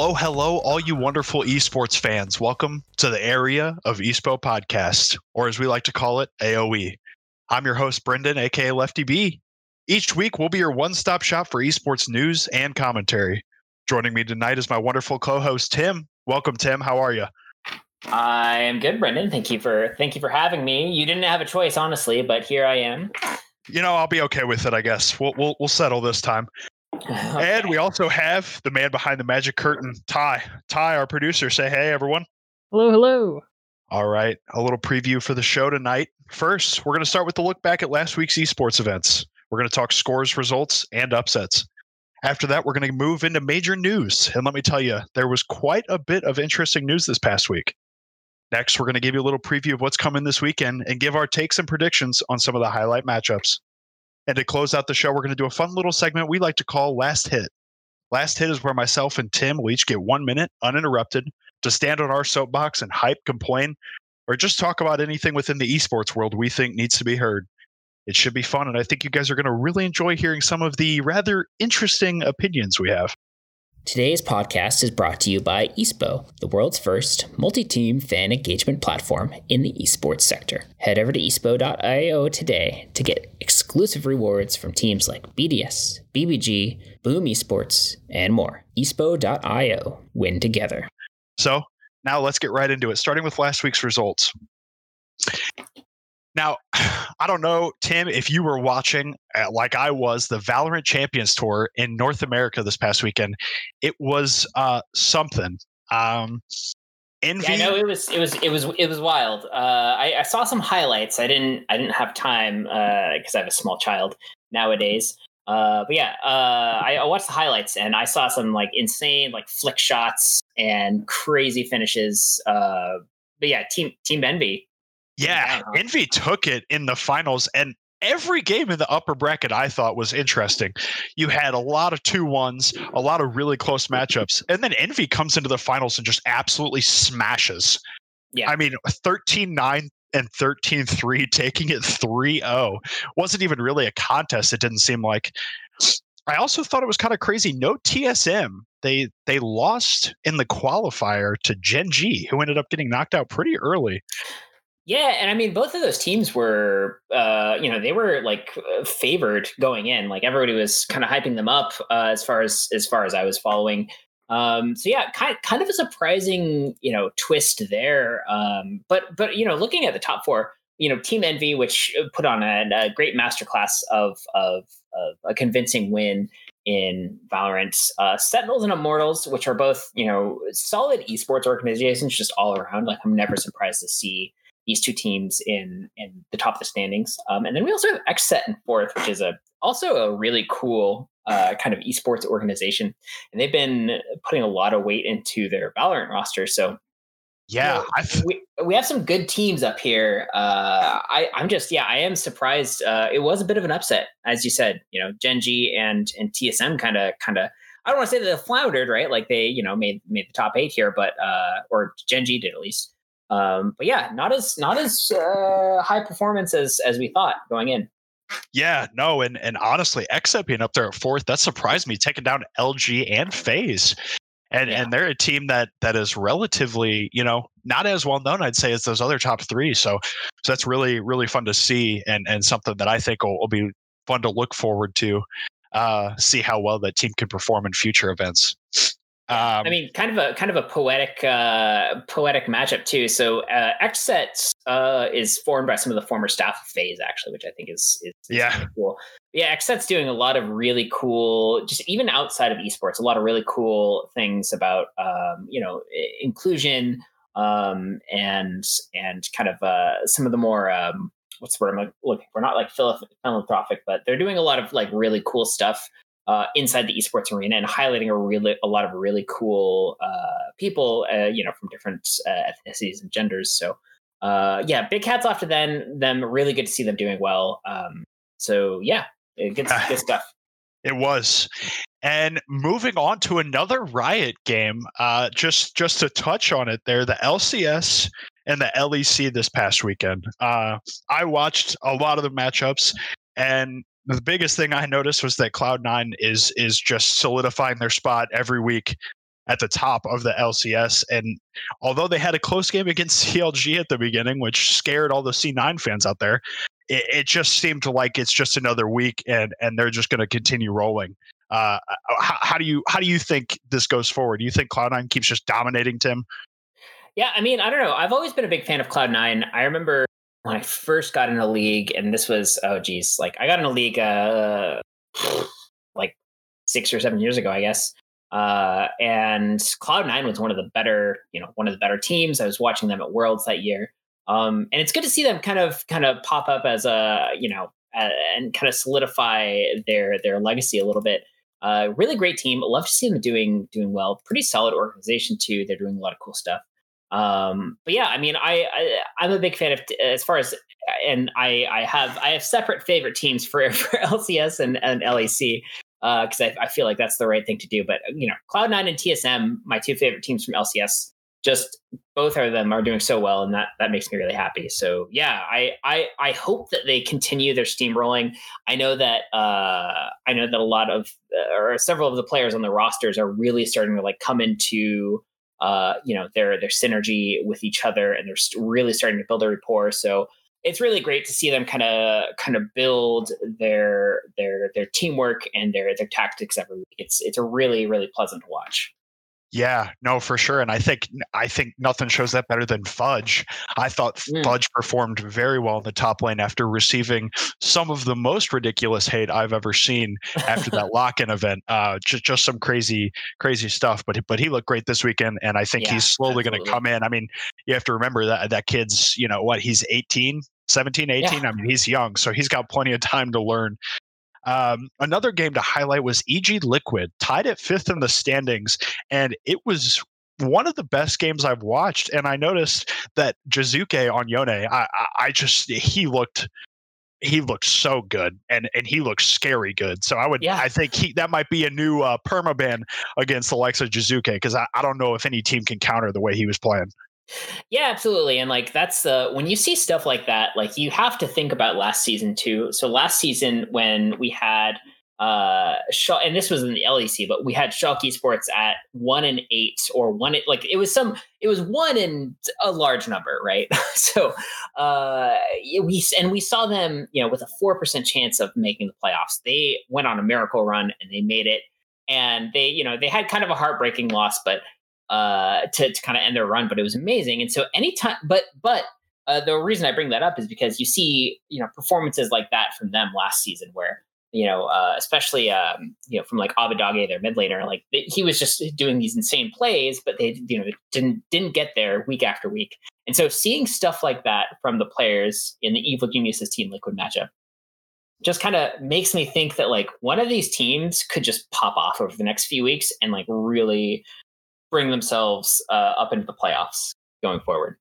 Hello, hello, all you wonderful esports fans. Welcome to the area of Espo Podcast, or as we like to call it, AOE. I'm your host, Brendan, aka Lefty B. Each week, we'll be your one stop shop for esports news and commentary. Joining me tonight is my wonderful co host, Tim. Welcome, Tim. How are you? I am good, Brendan. Thank you for thank you for having me. You didn't have a choice, honestly, but here I am. You know, I'll be okay with it, I guess. We'll we'll, we'll settle this time. Okay. And we also have the man behind the magic curtain, Ty. Ty, our producer, say hey, everyone. Hello, hello. All right, a little preview for the show tonight. First, we're going to start with the look back at last week's esports events. We're going to talk scores, results, and upsets. After that, we're going to move into major news. And let me tell you, there was quite a bit of interesting news this past week. Next, we're going to give you a little preview of what's coming this weekend and give our takes and predictions on some of the highlight matchups. And to close out the show, we're going to do a fun little segment we like to call Last Hit. Last Hit is where myself and Tim will each get one minute uninterrupted to stand on our soapbox and hype, complain, or just talk about anything within the esports world we think needs to be heard. It should be fun, and I think you guys are going to really enjoy hearing some of the rather interesting opinions we have. Today's podcast is brought to you by Espo, the world's first multi team fan engagement platform in the esports sector. Head over to espo.io today to get exclusive rewards from teams like BDS, BBG, Boom Esports, and more. Espo.io. Win together. So now let's get right into it, starting with last week's results. Now, I don't know, Tim, if you were watching, uh, like I was, the Valorant Champions Tour in North America this past weekend. It was uh, something. Um, Envy. Yeah, no, it was it was it was it was wild. Uh, I, I saw some highlights. I didn't I didn't have time because uh, I have a small child nowadays. Uh, but yeah, uh, I, I, watched the highlights and I saw some like insane like flick shots and crazy finishes. Uh, but yeah, team Team Envy yeah, Envy took it in the finals, and every game in the upper bracket I thought was interesting. You had a lot of two ones, a lot of really close matchups, and then Envy comes into the finals and just absolutely smashes. Yeah. I mean, 13 9 and 13 3, taking it 3 0. Wasn't even really a contest, it didn't seem like. I also thought it was kind of crazy. No TSM. They they lost in the qualifier to Gen G, who ended up getting knocked out pretty early. Yeah, and I mean, both of those teams were, uh, you know, they were like favored going in. Like everybody was kind of hyping them up uh, as far as as far as I was following. Um, so yeah, kind kind of a surprising, you know, twist there. Um, but but you know, looking at the top four, you know, Team Envy, which put on a, a great masterclass of, of of a convincing win in Valorant. Uh, Sentinels and Immortals, which are both you know solid esports organizations, just all around. Like I'm never surprised to see these two teams in in the top of the standings. Um, and then we also have XSET in fourth, which is a also a really cool uh, kind of esports organization, and they've been putting a lot of weight into their Valorant roster. So yeah, you know, we we have some good teams up here. Uh, I I'm just yeah, I am surprised. Uh, it was a bit of an upset, as you said. You know, Gen G and and TSM kind of kind of. I don't want to say that they floundered, right? Like they, you know, made made the top eight here, but uh, or Gen G did at least. Um, but yeah, not as not as uh, high performance as as we thought going in. Yeah, no, and and honestly, XSET being up there at fourth, that surprised me, taking down LG and FaZe, And yeah. and they're a team that that is relatively, you know, not as well known, I'd say, as those other top three. So so that's really, really fun to see and and something that I think will, will be fun to look forward to, uh, see how well that team can perform in future events. Um, I mean, kind of a kind of a poetic uh, poetic matchup too. So uh, XSET uh, is formed by some of the former staff of FaZe, actually, which I think is, is, is yeah cool. Yeah, XSET's doing a lot of really cool, just even outside of esports, a lot of really cool things about um, you know inclusion um, and and kind of uh, some of the more um, what's the word I'm looking for? Not like philanthropic, but they're doing a lot of like really cool stuff uh, inside the esports arena and highlighting a really a lot of really cool uh, people, uh, you know, from different uh, ethnicities and genders. So, uh, yeah, big hats off to them. Them really good to see them doing well. Um, so yeah, good, good stuff. It was. And moving on to another Riot game, uh, just just to touch on it there, the LCS and the LEC this past weekend. Uh, I watched a lot of the matchups, and the biggest thing I noticed was that Cloud Nine is is just solidifying their spot every week. at the top of the LCS. And although they had a close game against CLG at the beginning, which scared all the C9 fans out there, it, it just seemed like it's just another week and and they're just going to continue rolling. Uh, how, how, do you how do you think this goes forward? Do you think Cloud9 keeps just dominating Tim? Yeah, I mean, I don't know. I've always been a big fan of Cloud9. I remember when I first got in a league, and this was oh geez, like I got in a league uh, like six or seven years ago, I guess. Uh, and Cloud9 was one of the better, you know, one of the better teams. I was watching them at Worlds that year. Um, and it's good to see them kind of kind of pop up as a, you know, and kind of solidify their their legacy a little bit. Uh, really great team. Love to see them doing doing well. Pretty solid organization too. They're doing a lot of cool stuff. Um, but yeah, I mean, I, I am a big fan of as far as and I I have I have separate favorite teams for for LCS and and LEC because uh, I, I, feel like that's the right thing to do. But you know, Cloud9 and TSM, my two favorite teams from LCS, just both of them are doing so well, and that that makes me really happy. So yeah, I I I hope that they continue their steamrolling. I know that uh, I know that a lot of uh, or several of the players on the rosters are really starting to like come into uh, you know their their synergy with each other, and they're really starting to build a rapport. So it's really great to see them kind of kind of build their their their teamwork and their their tactics every week. It's it's a really really pleasant to watch. Yeah, no, for sure. And I think I think nothing shows that better than Fudge. I thought mm. Fudge performed very well in the top lane after receiving some of the most ridiculous hate I've ever seen after that lock-in event. Uh, just just some crazy crazy stuff. But but he looked great this weekend, and I think yeah, he's slowly going to come in. I mean, you have to remember that that kid's you know what he's 18 17 18 yeah. i mean he's young so he's got plenty of time to learn um, another game to highlight was EG Liquid, tied at fifth in the standings, and it was one of the best games I've watched. And I noticed that Jiizuke on Yone, I, I just he looked he looked so good and and he looks scary good. So I would yeah. I think he that might be a new uh, perma ban against the likes of Jiizuke because I, I don't know if any team can counter the way he was playing. Yeah, absolutely. And like that's the when you see stuff like that, like you have to think about last season too. So last season when we had uh and this was in the LEC, but we had Schalke Esports at one and eight or one like it was some it was one in a large number, right? so uh we and we saw them, you know, with a four percent chance of making the playoffs. They went on a miracle run and they made it. And they, you know, they had kind of a heartbreaking loss, but uh, to, to kind of end their run, but it was amazing. And so anytime, but but uh, the reason I bring that up is because you see, you know, performances like that from them last season, where you know, uh, especially um, you know from like Abbedagge, their mid laner, like he was just doing these insane plays, but they you know didn't didn't get there week after week. And so seeing stuff like that from the players in the Evil Geniuses Team Liquid matchup just kind of makes me think that like one of these teams could just pop off over the next few weeks and like really bring themselves uh, up into the playoffs going forward.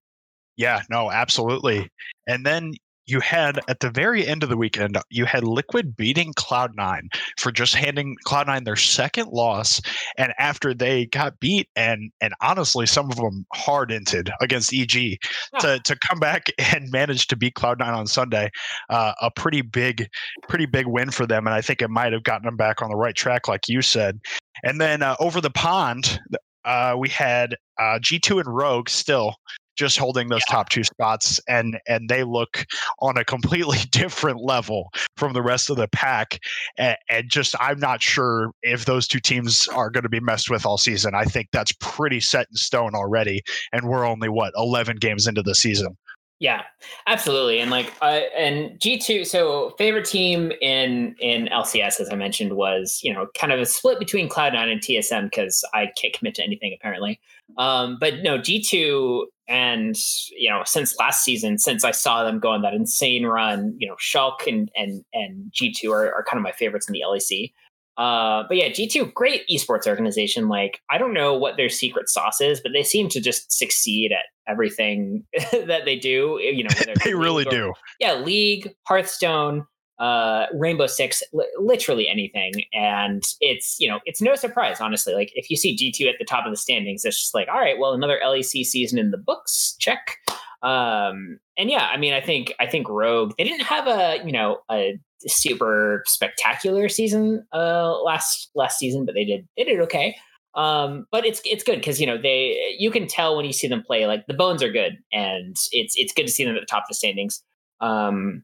Yeah, no, absolutely. And then you had at the very end of the weekend, you had Liquid beating Cloud9 for just handing Cloud9 their second loss. And after they got beat and and honestly, some of them hard entered against EG yeah. to, to come back and manage to beat Cloud9 on Sunday, uh, a pretty big, pretty big win for them. And I think it might have gotten them back on the right track, like you said. And then uh, over the pond, uh, we had uh, G2 and Rogue still just holding those yeah. top two spots and and they look on a completely different level from the rest of the pack and, and just i'm not sure if those two teams are going to be messed with all season i think that's pretty set in stone already and we're only what 11 games into the season yeah, absolutely. And like, uh, and G two. So favorite team in in LCS, as I mentioned, was you know kind of a split between Cloud Nine and TSM because I can't commit to anything apparently. Um, but no, G two, and you know since last season, since I saw them go on that insane run, you know Schalke and and and G two are, are kind of my favorites in the LEC. Uh, but yeah, G2, great esports organization. Like, I don't know what their secret sauce is, but they seem to just succeed at everything that they do. You know, they really or, do. Yeah, League, Hearthstone, uh, Rainbow Six, li- literally anything. And it's, you know, it's no surprise, honestly. Like, if you see G2 at the top of the standings, it's just like, all right, well, another LEC season in the books, check. Um, and yeah, I mean, I think I think Rogue they didn't have a you know a super spectacular season uh last last season, but they did they did okay. Um, but it's it's good because you know they you can tell when you see them play like the bones are good and it's it's good to see them at the top of the standings. Um,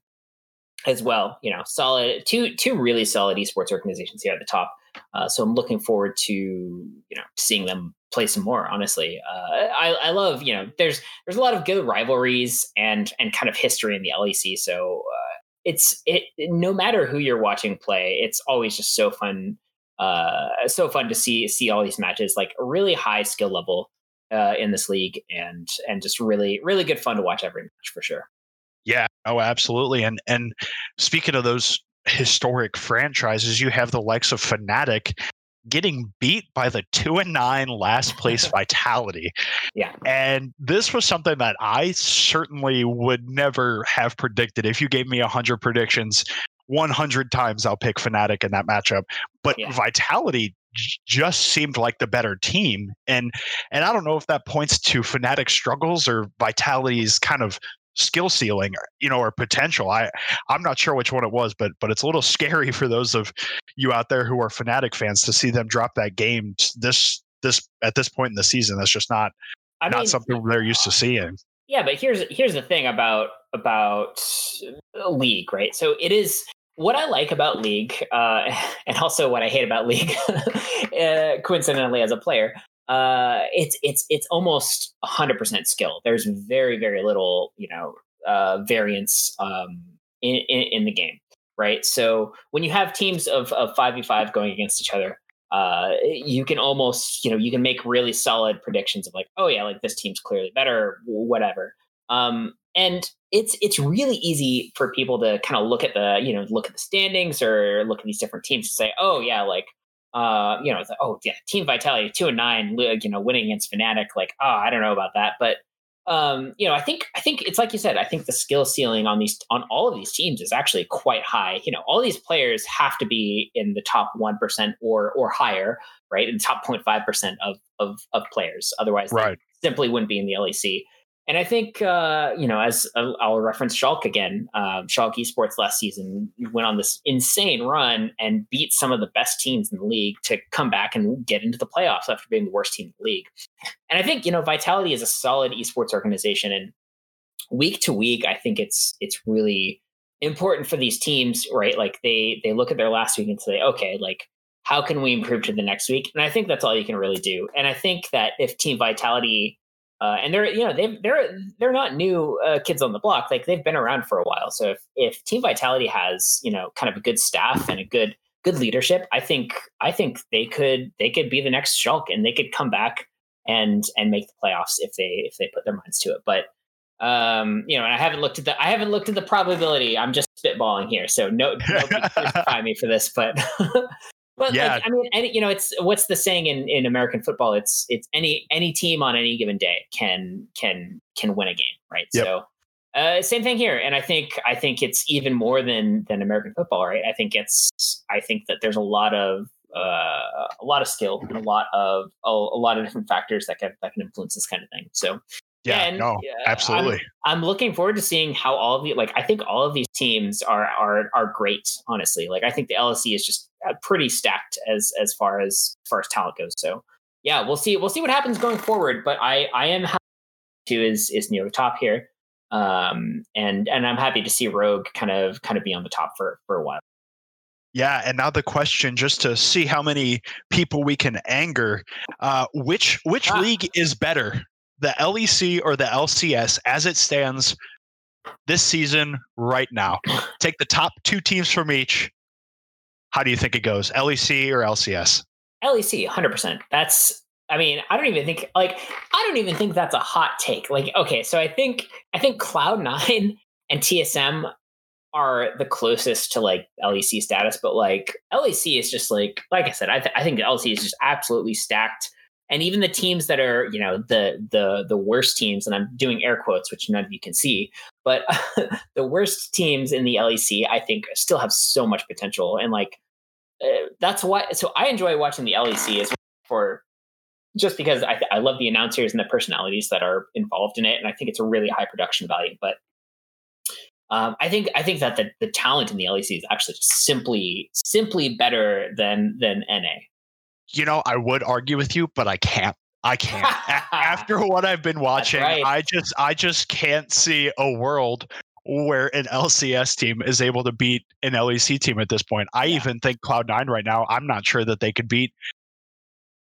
as well, you know, solid two two really solid esports organizations here at the top. Uh, so I'm looking forward to you know seeing them play some more. Honestly, uh, I, I love you know there's there's a lot of good rivalries and and kind of history in the LEC. So uh, it's it no matter who you're watching play, it's always just so fun. Uh, so fun to see see all these matches, like really high skill level uh, in this league, and and just really really good fun to watch every match for sure. Yeah, oh, absolutely. And and speaking of those historic franchises, you have the likes of Fnatic getting beat by the two and nine last place Vitality. Yeah. And this was something that I certainly would never have predicted. If you gave me a hundred predictions, 100 times I'll pick Fnatic in that matchup. But yeah. Vitality just seemed like the better team and and I don't know if that points to Fnatic struggles or Vitality's kind of skill ceiling you know or potential i i'm not sure which one it was but but it's a little scary for those of you out there who are Fnatic fans to see them drop that game this this at this point in the season that's just not I not mean, something they're used to seeing. yeah but here's here's the thing about about league right? So it is what I like about League, uh, and also what I hate about League, uh, coincidentally as a player, uh, it's it's it's almost hundred percent skill. There's very very little you know uh, variance um, in, in, in the game, right? So when you have teams of of five v five going against each other, uh, you can almost you know you can make really solid predictions of like oh yeah like this team's clearly better whatever. Um, and it's it's really easy for people to kind of look at the you know look at the standings or look at these different teams to say oh yeah like uh, you know, oh yeah, Team Vitality two and nine, you know, winning against Fnatic. Like, oh, I don't know about that, but um, you know, I think I think it's like you said. I think the skill ceiling on these on all of these teams is actually quite high. You know, all these players have to be in the top one percent or or higher, right? In the top 0.5 percent of of of players. Otherwise, right. simply wouldn't be in the LEC. And I think, uh, you know, as I'll reference Schalke again, um, Esports last season went on this insane run and beat some of the best teams in the league to come back and get into the playoffs after being the worst team in the league. And I think, you know, Vitality is a solid esports organization. And week to week, I think it's it's really important for these teams, right? Like they they look at their last week and say, okay, like how can we improve to the next week? And I think that's all you can really do. And I think that if Team Vitality uh, and they're you know they they're they're not new uh, kids on the block. Like they've been around for a while. So if if team vitality has you know kind of a good staff and a good good leadership i think i think they could they could be the next Schalke and they could come back and and make the playoffs if they if they put their minds to it. But um you know and i haven't looked at the i haven't looked at the probability. I'm just spitballing here. So no nobody crucify me for this but But yeah. like, I mean, any, you know, it's what's the saying in, in American football? It's it's any any team on any given day can can can win a game, right? Yep. So uh, same thing here, and I think I think it's even more than than American football, right? I think it's I think that there's a lot of uh, a lot of skill and a lot of a, a lot of different factors that can that can influence this kind of thing. So yeah, and, no, absolutely. I'm, I'm, looking forward to seeing how all of the like I think all of these teams are are are great. Honestly, like I think the LEC is just uh, pretty stacked as as far as, as far as talent goes. So yeah, we'll see we'll see what happens going forward. But I I am happy to is is near the top here, um, and and I'm happy to see Rogue kind of kind of be on the top for for a while. Yeah, and now the question, just to see how many people we can anger, uh, which which ah. league is better, the LEC or the LCS as it stands this season right now? Take the top two teams from each how do you think it goes? LEC or LCS? LEC, 100%. That's I mean, I don't even think like I don't even think that's a hot take. Like okay, so I think I think Cloud9 and TSM are the closest to like LEC status, but like LEC is just like like I said, I, th- I think LEC is just absolutely stacked. And even the teams that are, you know, the the the worst teams, and I'm doing air quotes, which none of you can see, but the worst teams in the LEC, I think, still have so much potential. And like uh, that's why. So I enjoy watching the LEC as for just because I, I love the announcers and the personalities that are involved in it, and I think it's a really high production value. But um, I think I think that the, the talent in the LEC is actually simply simply better than than NA. You know, I would argue with you, but I can't. I can't. After what I've been watching, right. I just I just can't see a world where an LCS team is able to beat an LEC team at this point. I yeah. even think Cloud9 right now, I'm not sure that they could beat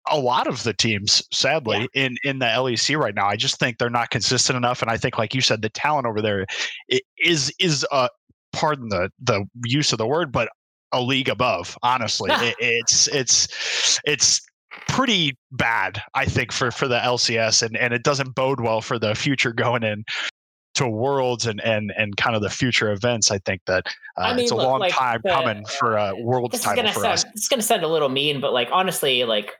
a lot of the teams, sadly, yeah. in in the LEC right now. I just think they're not consistent enough, and I think, like you said, the talent over there is is uh pardon the the use of the word, but a league above. Honestly, it, it's it's it's pretty bad, I think, for for the LCS, and and it doesn't bode well for the future going in to worlds and and and kind of the future events i think that uh, I mean, it's a look, long like time the, coming for a world title for sound, us it's going to sound a little mean but like honestly like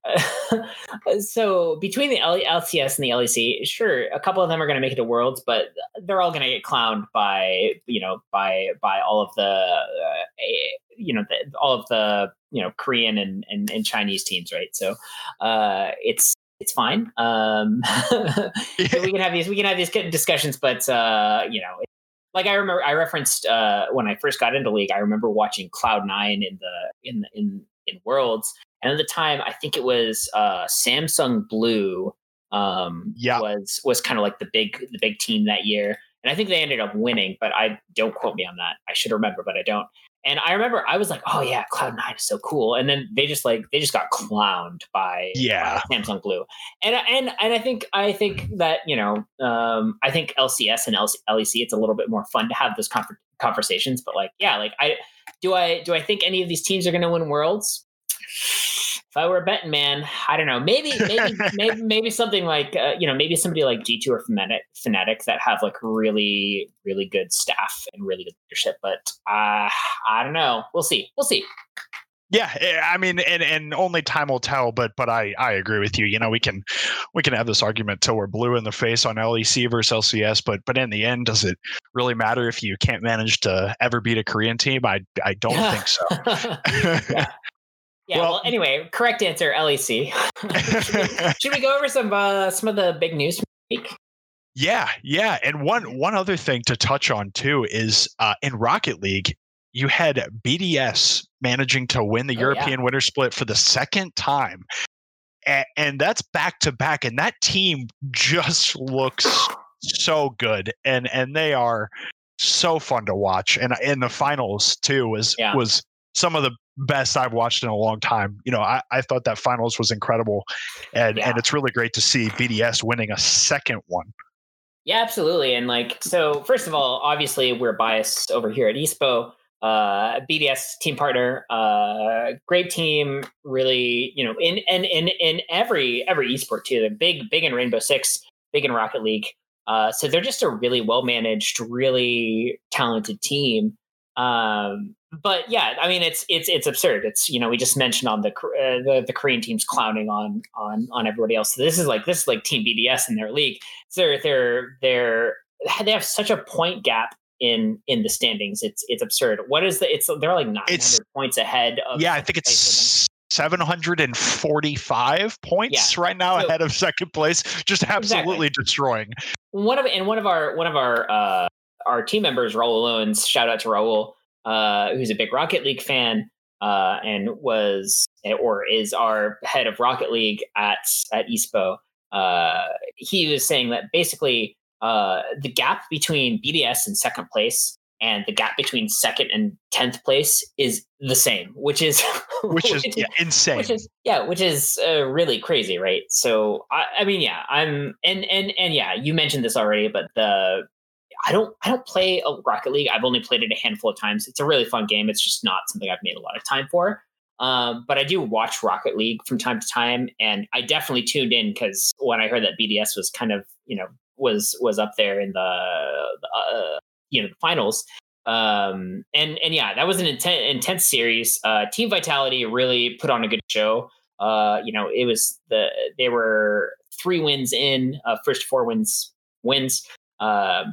so between the lcs and the lec sure a couple of them are going to make it to worlds but they're all going to get clowned by you know by by all of the uh, you know the, all of the you know korean and, and, and chinese teams right so uh it's it's fine. Um, we can have these we can have these discussions, but uh, you know, like I remember I referenced uh, when I first got into League. I remember watching Cloud Nine in the in the, in in Worlds, and at the time I think it was uh, Samsung Blue. Um, yeah. was was kind of like the big the big team that year, and I think they ended up winning. But I don't quote me on that. I should remember, but I don't. And I remember I was like, "Oh yeah, Cloud Nine is so cool." And then they just like they just got clowned by yeah by Samsung Blue. And and and I think I think that you know um, I think LCS and LEC it's a little bit more fun to have those conversations. But like yeah, like I do I do I think any of these teams are going to win worlds? If I were a betting man, I don't know. Maybe, maybe, maybe, maybe something like uh, you know, maybe somebody like G two or Fnatic, Fnatic that have like really, really good staff and really good leadership. But uh, I don't know. We'll see. We'll see. Yeah, eh, I mean, and and only time will tell. But but I I agree with you. You know, we can we can have this argument till we're blue in the face on LEC versus LCS. But but in the end, does it really matter if you can't manage to ever beat a Korean team? I I don't think so. yeah. Yeah. Well, well, anyway, correct answer, LEC. should, we, should, we, go over some uh, some of the big news from the week? Yeah, yeah. And one one other thing to touch on too is uh, in Rocket League, you had BDS managing to win the oh, European yeah. winner split for the second time. And, and that's back to back. And that team just looks so good. And and they are so fun to watch. And in the finals too was yeah. was some of the best I've watched in a long time. You know, I, I thought that finals was incredible, and yeah. and it's really great to see BDS winning a second one. Yeah, absolutely. And like, so first of all, obviously we're biased over here at ESPO. Uh, BDS team partner, uh, great team. Really, you know, in and in, in in every every esport too. They're big, big in Rainbow Six, big in Rocket League. Uh, so they're just a really well managed, really talented team. Um, but yeah, I mean, it's it's it's absurd. It's you know we just mentioned on the uh, the, the Korean teams clowning on on on everybody else. So this is like this is like Team BDS in their league. So they're they're they're they have such a point gap in in the standings. It's it's absurd. What is the? It's they're like nine hundred points ahead of. Yeah, I think it's. 745 points yeah. right now so, ahead of second place just absolutely exactly. destroying one of and one of our one of our uh our team members raul owens shout out to raul uh, who's a big Rocket League fan uh, and was or is our head of Rocket League at at ESPO. Uh, he was saying that basically uh, the gap between BDS and second place and the gap between second and tenth place is the same, which is which, which is yeah, insane. Which is yeah, which is uh, really crazy, right? So I, I mean, yeah, I'm and and and yeah, you mentioned this already, but the I don't I don't play a Rocket League. I've only played it a handful of times. It's a really fun game. It's just not something I've made a lot of time for. Um, but I do watch Rocket League from time to time, and I definitely tuned in because when I heard that BDS was kind of you know was was up there in the, uh, you know the finals, um, and and yeah, that was an intense intense series. Uh, Team Vitality really put on a good show. Uh, you know, it was the they were three wins in, uh, first four wins wins. Uh,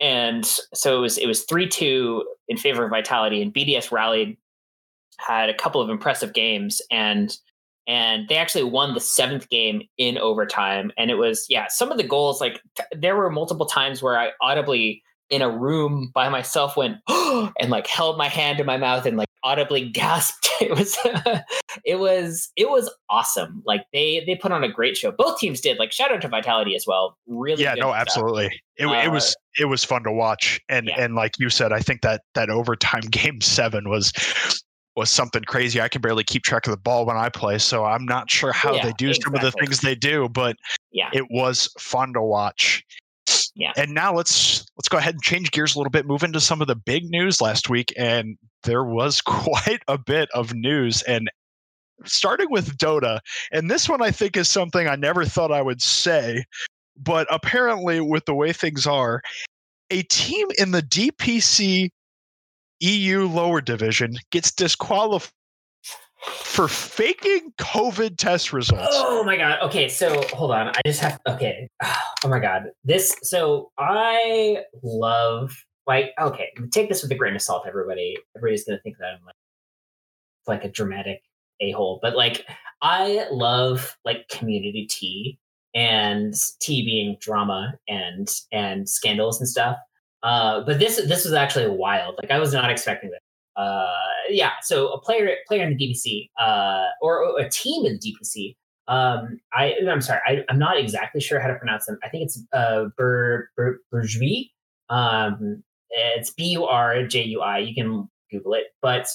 and so it was it was three two in favor of Vitality, and BDS rallied, had a couple of impressive games, and and they actually won the seventh game in overtime. And it was yeah, some of the goals like there were multiple times where I audibly in a room by myself went and like held my hand in my mouth and like audibly gasped. It was it was it was awesome. Like they they put on a great show. Both teams did. Like shout out to Vitality as well. Really Yeah, no, absolutely. It, uh, it was it was fun to watch. And yeah. and like you said, I think that that overtime game 7 was was something crazy. I can barely keep track of the ball when I play, so I'm not sure how yeah, they do exactly. some of the things they do, but yeah. it was fun to watch. Yeah. And now let's let's go ahead and change gears a little bit, move into some of the big news last week and there was quite a bit of news and starting with Dota. And this one I think is something I never thought I would say, but apparently with the way things are, a team in the DPC EU lower division gets disqualified for faking COVID test results. Oh my god. Okay, so hold on. I just have okay. Oh my god. This so I love like okay, take this with a grain of salt, everybody. Everybody's gonna think that I'm like like a dramatic a-hole. But like I love like community tea and tea being drama and and scandals and stuff. Uh, but this this was actually wild. Like I was not expecting this. Uh, yeah. So a player player in the DPC, uh, or, a team in the DPC. Um, I I'm sorry, I, am not exactly sure how to pronounce them. I think it's uh Bur, Bur, Burjui. Um, it's B U R J U I. You can Google it, but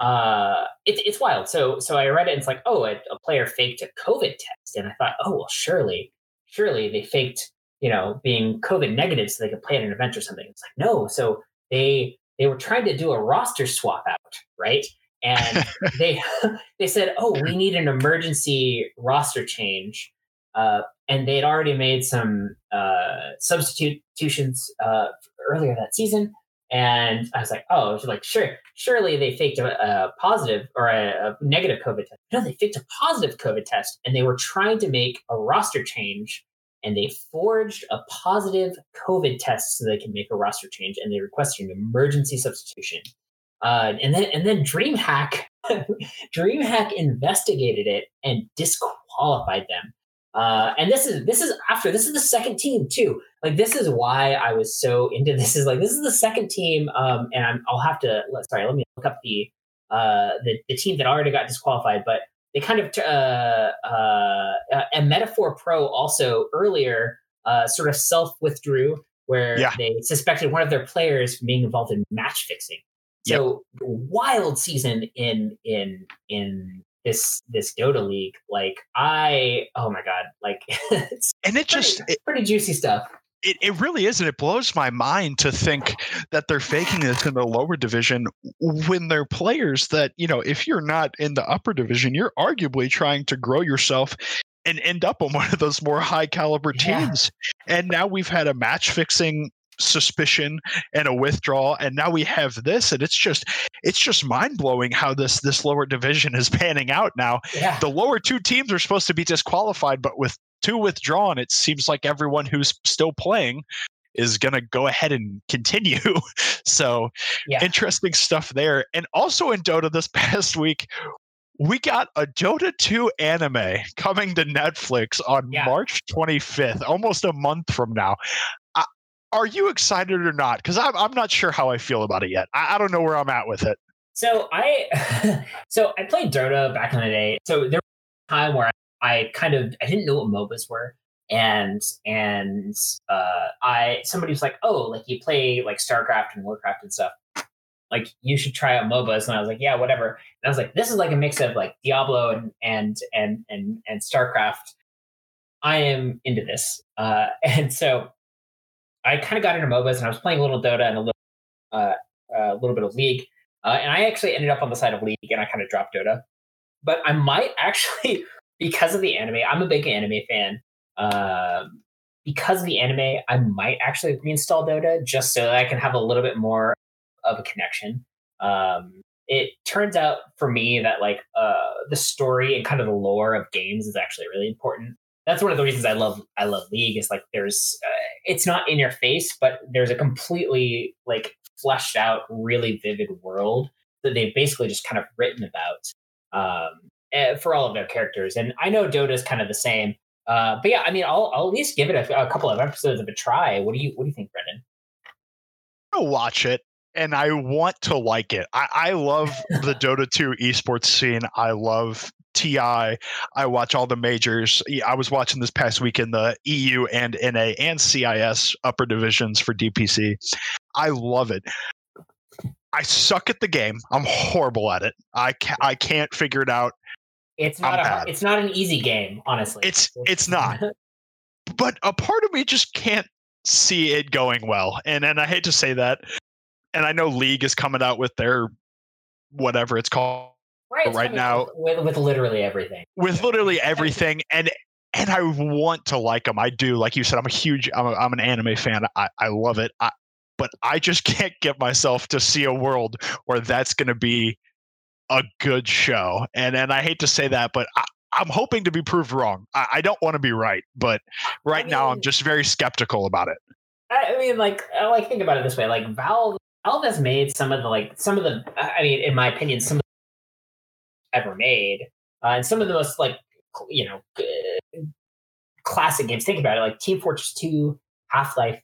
uh, it's it's wild. So so I read it. and It's like, oh, a, a player faked a COVID test, and I thought, oh well, surely, surely they faked you know, being COVID negative so they could play at an event or something. It's like, no. So they they were trying to do a roster swap out, right? And they they said, oh, we need an emergency roster change. Uh, and they had already made some uh, substitutions uh, earlier that season. And I was like, oh, like, sure, surely they faked a, a positive or a, a, negative COVID test. No, they faked a positive COVID test, and they were trying to make a roster change and they forged a positive COVID test so they can make a roster change, and they requested an emergency substitution. Uh, and then and then DreamHack DreamHack investigated it and disqualified them. Uh, and this is this is after this is the second team too. Like this is why I was so into this. Is like this is the second team, um, and I'm, I'll have to. Let, sorry, let me look up the uh, the the team that already got disqualified. But they kind of uh, uh, and Metaphor Pro also earlier uh, sort of self withdrew where yeah. they suspected one of their players from being involved in match fixing. So yep. wild season in in in this this Dota league. Like I oh my god, like and it just pretty, it, pretty juicy stuff. It, it really is, and it blows my mind to think that they're faking this in the lower division when they're players that, you know, if you're not in the upper division, you're arguably trying to grow yourself and end up on one of those more high caliber teams. Yeah. And now we've had a match fixing suspicion and a withdrawal and now we have this and it's just it's just mind-blowing how this this lower division is panning out now yeah. the lower two teams are supposed to be disqualified but with two withdrawn, it seems like everyone who's still playing is going to go ahead and continue. so yeah. interesting stuff there. And also in Dota this past week, we got a Dota 2 anime coming to Netflix on yeah. March 25th, almost a month from now. Are you excited or not? Because I'm, I'm not sure how I feel about it yet. I, I don't know where I'm at with it. So I, so I played Dota back in the day. So there was a time where I I kind of I didn't know what MOBAs were, and and uh, I somebody was like, oh, like you play like StarCraft and Warcraft and stuff. Like you should try out MOBAs, and I was like, yeah, whatever. And I was like, this is like a mix of like Diablo and and and and and StarCraft. I am into this, uh, and so I kind of got into MOBAs, and I was playing a little Dota and a little uh, a little bit of League, uh, and I actually ended up on the side of League, and I kind of dropped Dota. But I might actually because of the anime, I'm a big anime fan. Um, because of the anime, I might actually reinstall Dota just so that I can have a little bit more of a connection. Um, it turns out for me that like uh, the story and kind of the lore of games is actually really important. That's one of the reasons I love I love League is like there's uh, it's not in your face, but there's a completely like fleshed out, really vivid world that they've basically just kind of written about. Um, uh, for all of their characters. And I know Dota's kind of the same. Uh, but yeah, I mean, I'll, I'll at least give it a, a, couple of episodes of a try. What do you What do you think, Brendan? I'll watch it. and I want to like it. I, I love the Dota 2 esports scene. I love TI. I watch all the majors. I was watching this past week in the EU and NA and CIS upper divisions for DPC. I love it. I suck at the game. I'm horrible at it. I ca- I can't figure it out. It's not a, it's not an easy game, honestly. It's it's not. but a part of me just can't see it going well. And and I hate to say that. And I know League is coming out with their whatever it's called right, right now with, with literally everything. With literally everything and and I want to like them. I do. Like you said, I'm a huge I'm, a, I'm an anime fan. I, I love it. I, but I just can't get myself to see a world where that's going to be a good show. And and I hate to say that, but I, am hoping to be proved wrong. I, I don't want to be right, but right I mean, now I'm just very skeptical about it. I mean, like, I like think about it this way: like Valve, Valve has made some of the like some of the. I mean, in my opinion, some of the ever made, uh, and some of the most like you know classic games. Think about it: like Team Fortress Two, Half Life,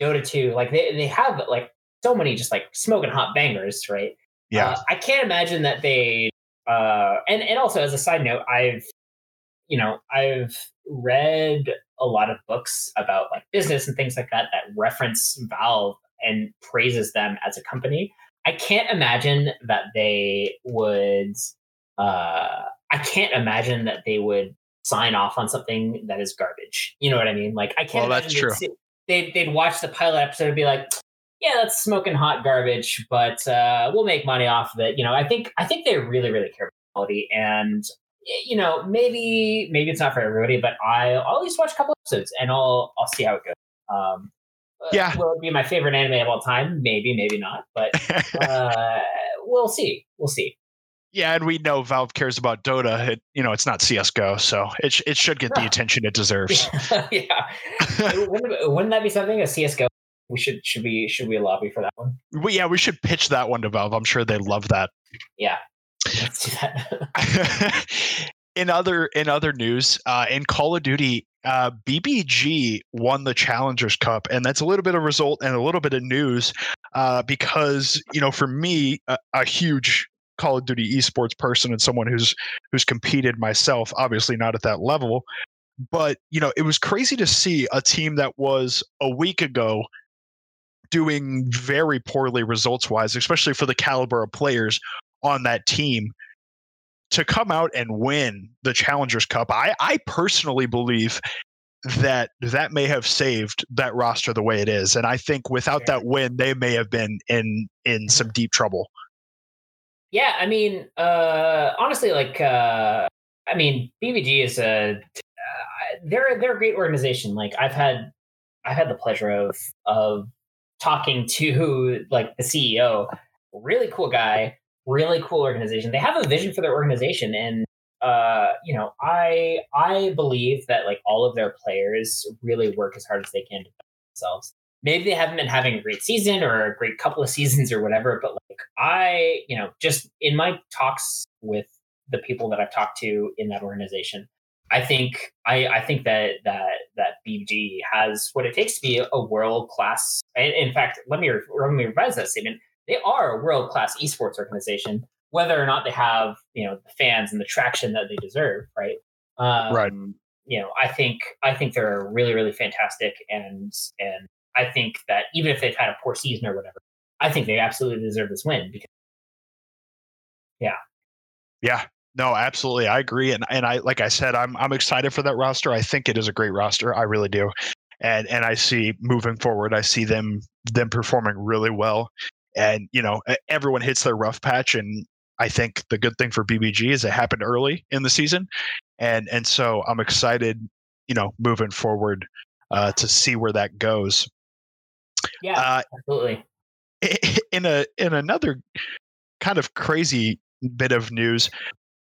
Dota Two. Like they they have like so many just like smoking hot bangers, right? Yeah. Uh, I can't imagine that they uh and and also as a side note, I've you know, I've read a lot of books about like business and things like that that reference Valve and praises them as a company. I can't imagine that they would uh I can't imagine that they would sign off on something that is garbage. You know what I mean? Like I can't well, that's true. They'd, they'd watch the pilot episode and be like, yeah, that's smoking hot garbage, but uh, we'll make money off of it. You know, I think I think they really, really care about quality, and you know, maybe maybe it's not for everybody, but I, I'll at least watch a couple episodes and I'll I'll see how it goes. Um, uh, yeah, will it be my favorite anime of all time? Maybe, maybe not, but uh, we'll see. We'll see. Yeah, and we know Valve cares about Dota. It, you know, it's not CS:GO, so it it should get the attention it deserves. yeah, wouldn't, wouldn't that be something a CS:GO we should should we should we lobby for that one? We, yeah, we should pitch that one to Valve. I'm sure they love that. Yeah, let's do that. in other in other news, uh, in Call of Duty, uh, BBG won the Challengers Cup, and that's a little bit of result and a little bit of news uh, because you know, for me, a, a huge Call of Duty esports person and someone who's who's competed myself, obviously not at that level, but you know, it was crazy to see a team that was a week ago doing very poorly results wise, especially for the caliber of players on that team to come out and win the Challengers Cup. I, I personally believe that that may have saved that roster the way it is, and I think without that win, they may have been in in some deep trouble. Yeah, I mean, uh, honestly, like, uh, I mean, BBG is a uh, they're they're a great organization. Like, I've had I've had the pleasure of of talking to like the CEO, really cool guy, really cool organization. They have a vision for their organization and uh, you know, I I believe that like all of their players really work as hard as they can to themselves. Maybe they haven't been having a great season or a great couple of seasons or whatever, but like I, you know, just in my talks with the people that I've talked to in that organization, I think I, I think that that that BG has what it takes to be a world class. In fact, let me let me revise that statement. They are a world class esports organization, whether or not they have you know the fans and the traction that they deserve. Right. Um, right. You know, I think I think they're really really fantastic, and and I think that even if they've had a poor season or whatever, I think they absolutely deserve this win because yeah. Yeah, no, absolutely. I agree. And and I like I said, I'm I'm excited for that roster. I think it is a great roster. I really do. And and I see moving forward, I see them them performing really well. And you know, everyone hits their rough patch and I think the good thing for BBG is it happened early in the season. And and so I'm excited, you know, moving forward uh, to see where that goes. Yeah, uh, absolutely. In a in another kind of crazy bit of news,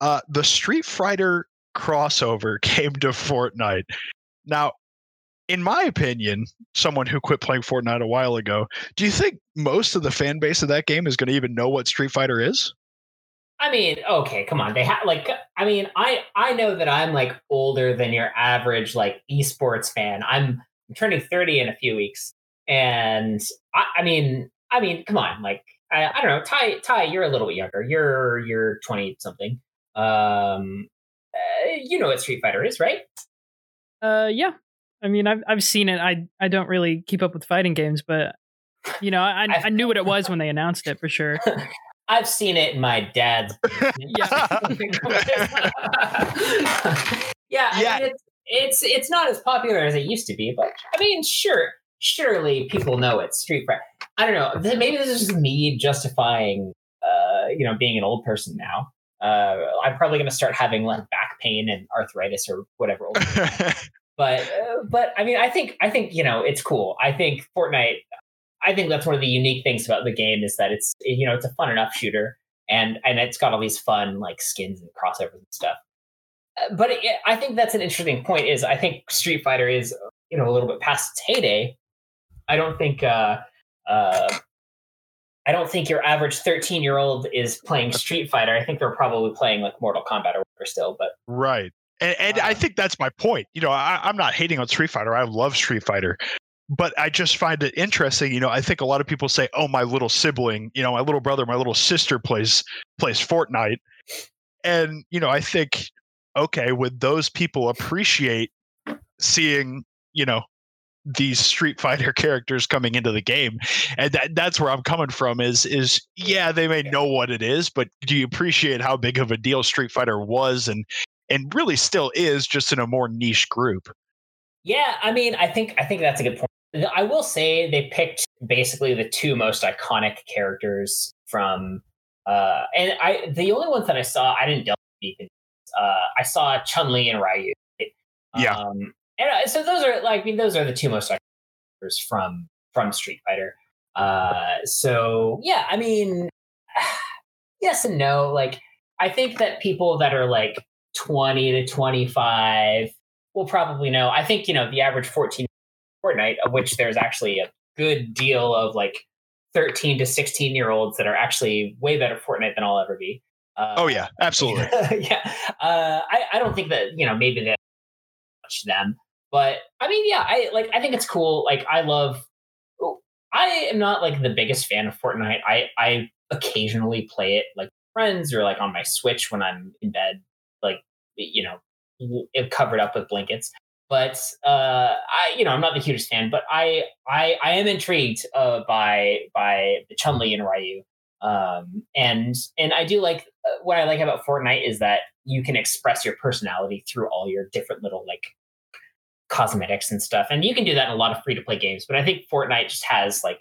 uh, the Street Fighter crossover came to Fortnite. Now, in my opinion, someone who quit playing Fortnite a while ago, do you think most of the fan base of that game is going to even know what Street Fighter is? I mean, okay, come on. They have like I mean, I I know that I'm like older than your average like esports fan. I'm, I'm turning 30 in a few weeks. And I, I mean, I mean, come on, like I, I don't know, Ty. Ty, you're a little bit younger. You're you're twenty something. Um, uh, you know what Street Fighter is, right? Uh, yeah. I mean, I've I've seen it. I I don't really keep up with fighting games, but you know, I I knew what it was when they announced it for sure. I've seen it in my dad's. yeah. yeah. I mean, it's, it's it's not as popular as it used to be, but I mean, sure, surely people know it. Street Fighter. I don't know. Maybe this is just me justifying, uh, you know, being an old person now. Uh, I'm probably going to start having like back pain and arthritis or whatever. but uh, but I mean, I think I think you know it's cool. I think Fortnite. I think that's one of the unique things about the game is that it's you know it's a fun enough shooter and and it's got all these fun like skins and crossovers and stuff. Uh, but it, I think that's an interesting point. Is I think Street Fighter is you know a little bit past its heyday. I don't think uh, uh, I don't think your average 13 year old is playing Street Fighter. I think they're probably playing like Mortal Kombat or whatever still. But right, and, and I think that's my point. You know, I, I'm not hating on Street Fighter. I love Street Fighter, but I just find it interesting. You know, I think a lot of people say, "Oh, my little sibling, you know, my little brother, my little sister plays plays Fortnite," and you know, I think, okay, would those people appreciate seeing, you know, these Street Fighter characters coming into the game, and that, that's where I'm coming from. Is is yeah, they may know what it is, but do you appreciate how big of a deal Street Fighter was and and really still is, just in a more niche group? Yeah, I mean, I think I think that's a good point. I will say they picked basically the two most iconic characters from, uh, and I the only ones that I saw I didn't delve deep into. Uh, I saw Chun Li and Ryu. Yeah. Um, and uh, so those are like I mean those are the two most characters from from Street Fighter. Uh, so yeah, I mean, yes and no. Like I think that people that are like twenty to twenty five will probably know. I think you know the average fourteen Fortnite, of which there's actually a good deal of like 13 to 16 year olds that are actually way better Fortnite than I'll ever be. Uh, oh yeah, absolutely. yeah, uh, I, I don't think that you know maybe that much them, but I mean, yeah, I like. I think it's cool. Like, I love. I am not like the biggest fan of Fortnite. I I occasionally play it like friends or like on my Switch when I'm in bed, like you know, covered up with blankets. But uh, I, you know, I'm not the hugest fan, but I I I am intrigued uh, by by the Chun Li and Ryu. Um, and and I do like uh, what I like about Fortnite is that you can express your personality through all your different little like cosmetics and stuff. And you can do that in a lot of free to play games. But I think Fortnite just has like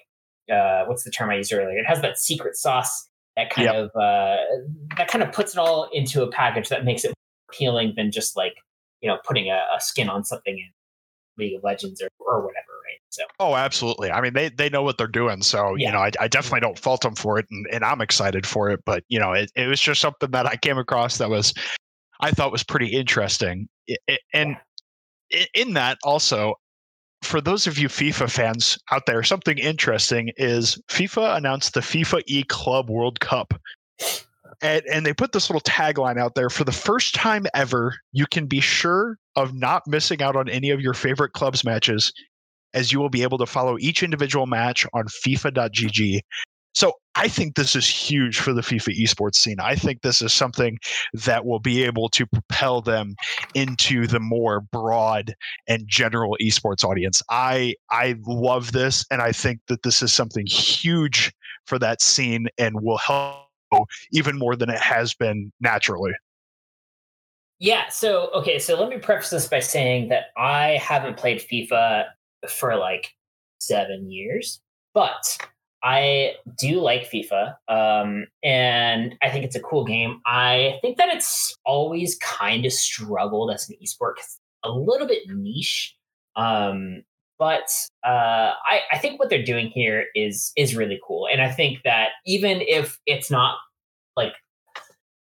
uh, what's the term I used earlier? It has that secret sauce that kind yep. of uh, that kind of puts it all into a package that makes it appealing than just like you know putting a, a skin on something in League of Legends or, or whatever, right? So oh, absolutely. I mean, they they know what they're doing, so yeah. you know, I, I definitely don't fault them for it, and, and I'm excited for it. But you know, it, it was just something that I came across that was I thought was pretty interesting, it, it, and in that also for those of you FIFA fans out there, something interesting is FIFA announced the FIFA E Club World Cup. And, and they put this little tagline out there for the first time ever, you can be sure of not missing out on any of your favorite clubs matches, as you will be able to follow each individual match on FIFA.gg. So I think this is huge for the FIFA esports scene. I think this is something that will be able to propel them into the more broad and general esports audience. I I love this and I think that this is something huge for that scene and will help even more than it has been naturally. Yeah, so okay, so let me preface this by saying that I haven't played FIFA for like 7 years, but I do like FIFA, um, and I think it's a cool game. I think that it's always kind of struggled as an esport a little bit niche. Um, but uh, I, I think what they're doing here is is really cool, and I think that even if it's not like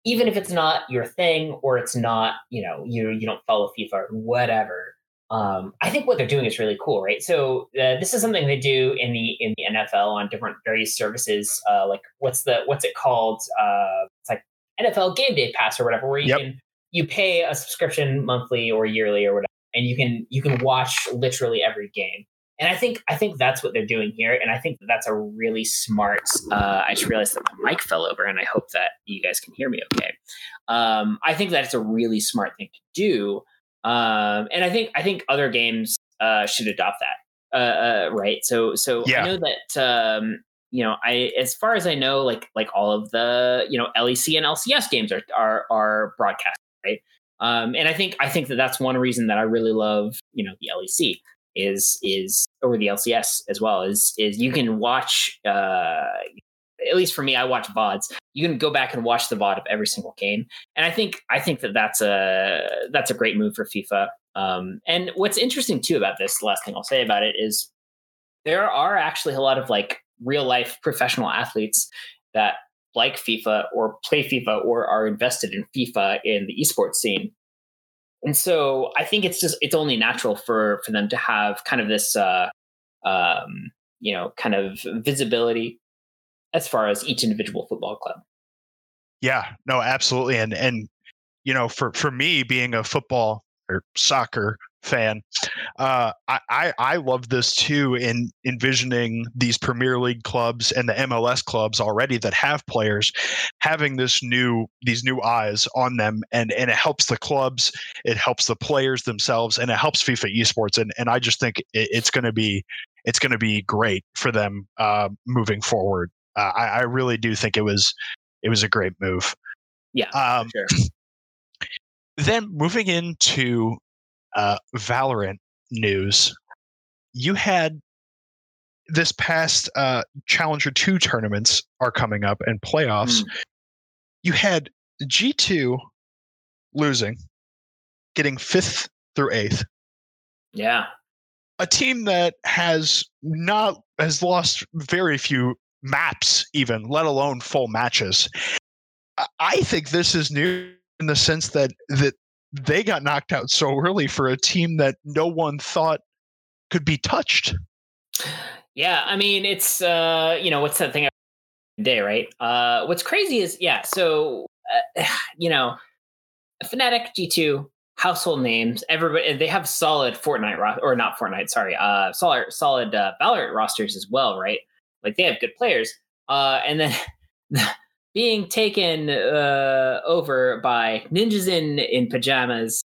even if it's not your thing or it's not you know you you don't follow FIFA or whatever, um, I think what they're doing is really cool, right? So uh, this is something they do in the in the NFL on different various services. Uh, like what's the what's it called? Uh, it's like NFL Game Day Pass or whatever, where you yep. can you pay a subscription monthly or yearly or whatever, and you can you can watch literally every game. and I think I think that's what they're doing here, and I think that's a really smart. Uh, I just realized that my mic fell over, and I hope that you guys can hear me okay. Um, I think that it's a really smart thing to do, um, and I think I think other games uh, should adopt that. Uh, uh, right. So so yeah. I know that um, you know I as far as I know, like like all of the you know LEC and LCS games are are are broadcast right. Um, and I think I think that that's one reason that I really love you know the LEC is is or the LCS as well is is you can watch uh at least for me I watch VODs. You can go back and watch the VOD of every single game. And I think I think that that's a that's a great move for FIFA. Um and what's interesting too about this the last thing I'll say about it is there are actually a lot of like real life professional athletes that like FIFA or play FIFA or are invested in FIFA in the esports scene and so I think it's just it's only natural for for them to have kind of this uh, um, you know kind of visibility as far as each individual football club. Yeah, no, absolutely, and and you know for for me being a football or soccer fan. Uh, I, I love this too in envisioning these Premier League clubs and the MLS clubs already that have players having this new these new eyes on them, and and it helps the clubs, it helps the players themselves, and it helps FIFA esports. And and I just think it, it's going to be it's going to be great for them uh, moving forward. Uh, I, I really do think it was it was a great move. Yeah. Um, sure. Then moving into uh, Valorant news, you had this past uh, Challenger 2 tournaments are coming up and playoffs. Mm. You had G2 losing, getting fifth through eighth. Yeah. A team that has not has lost very few maps, even, let alone full matches. I think this is new in the sense that that they got knocked out so early for a team that no one thought could be touched. Yeah, I mean, it's uh, you know, what's that thing day, right? Uh, what's crazy is yeah, so uh, you know, Fnatic G2 household names. Everybody they have solid Fortnite ro- or not Fortnite, sorry, uh, solid solid uh, Valorant rosters as well, right? Like they have good players. Uh, and then being taken uh, over by ninjas in in pajamas,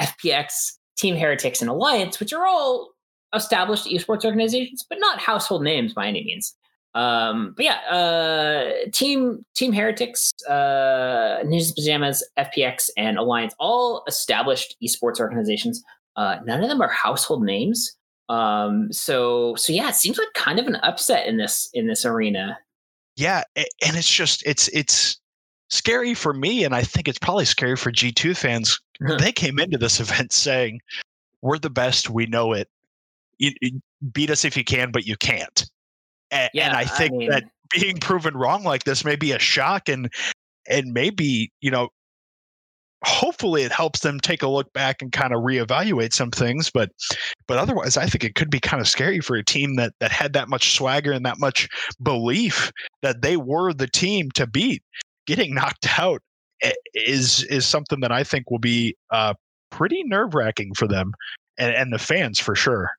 FPX, Team Heretics, and Alliance, which are all established esports organizations, but not household names by any means. Um, but yeah, uh, Team Team Heretics, uh, Ninjas Pajamas, FPX, and Alliance, all established esports organizations. Uh, none of them are household names. Um, so so yeah, it seems like kind of an upset in this in this arena. Yeah and it's just it's it's scary for me and i think it's probably scary for g2 fans. They came into this event saying we're the best we know it. You, you beat us if you can but you can't. And, yeah, and i think I mean, that being proven wrong like this may be a shock and and maybe you know hopefully it helps them take a look back and kind of reevaluate some things but but otherwise i think it could be kind of scary for a team that that had that much swagger and that much belief that they were the team to beat. Getting knocked out is is something that i think will be uh pretty nerve-wracking for them and, and the fans for sure.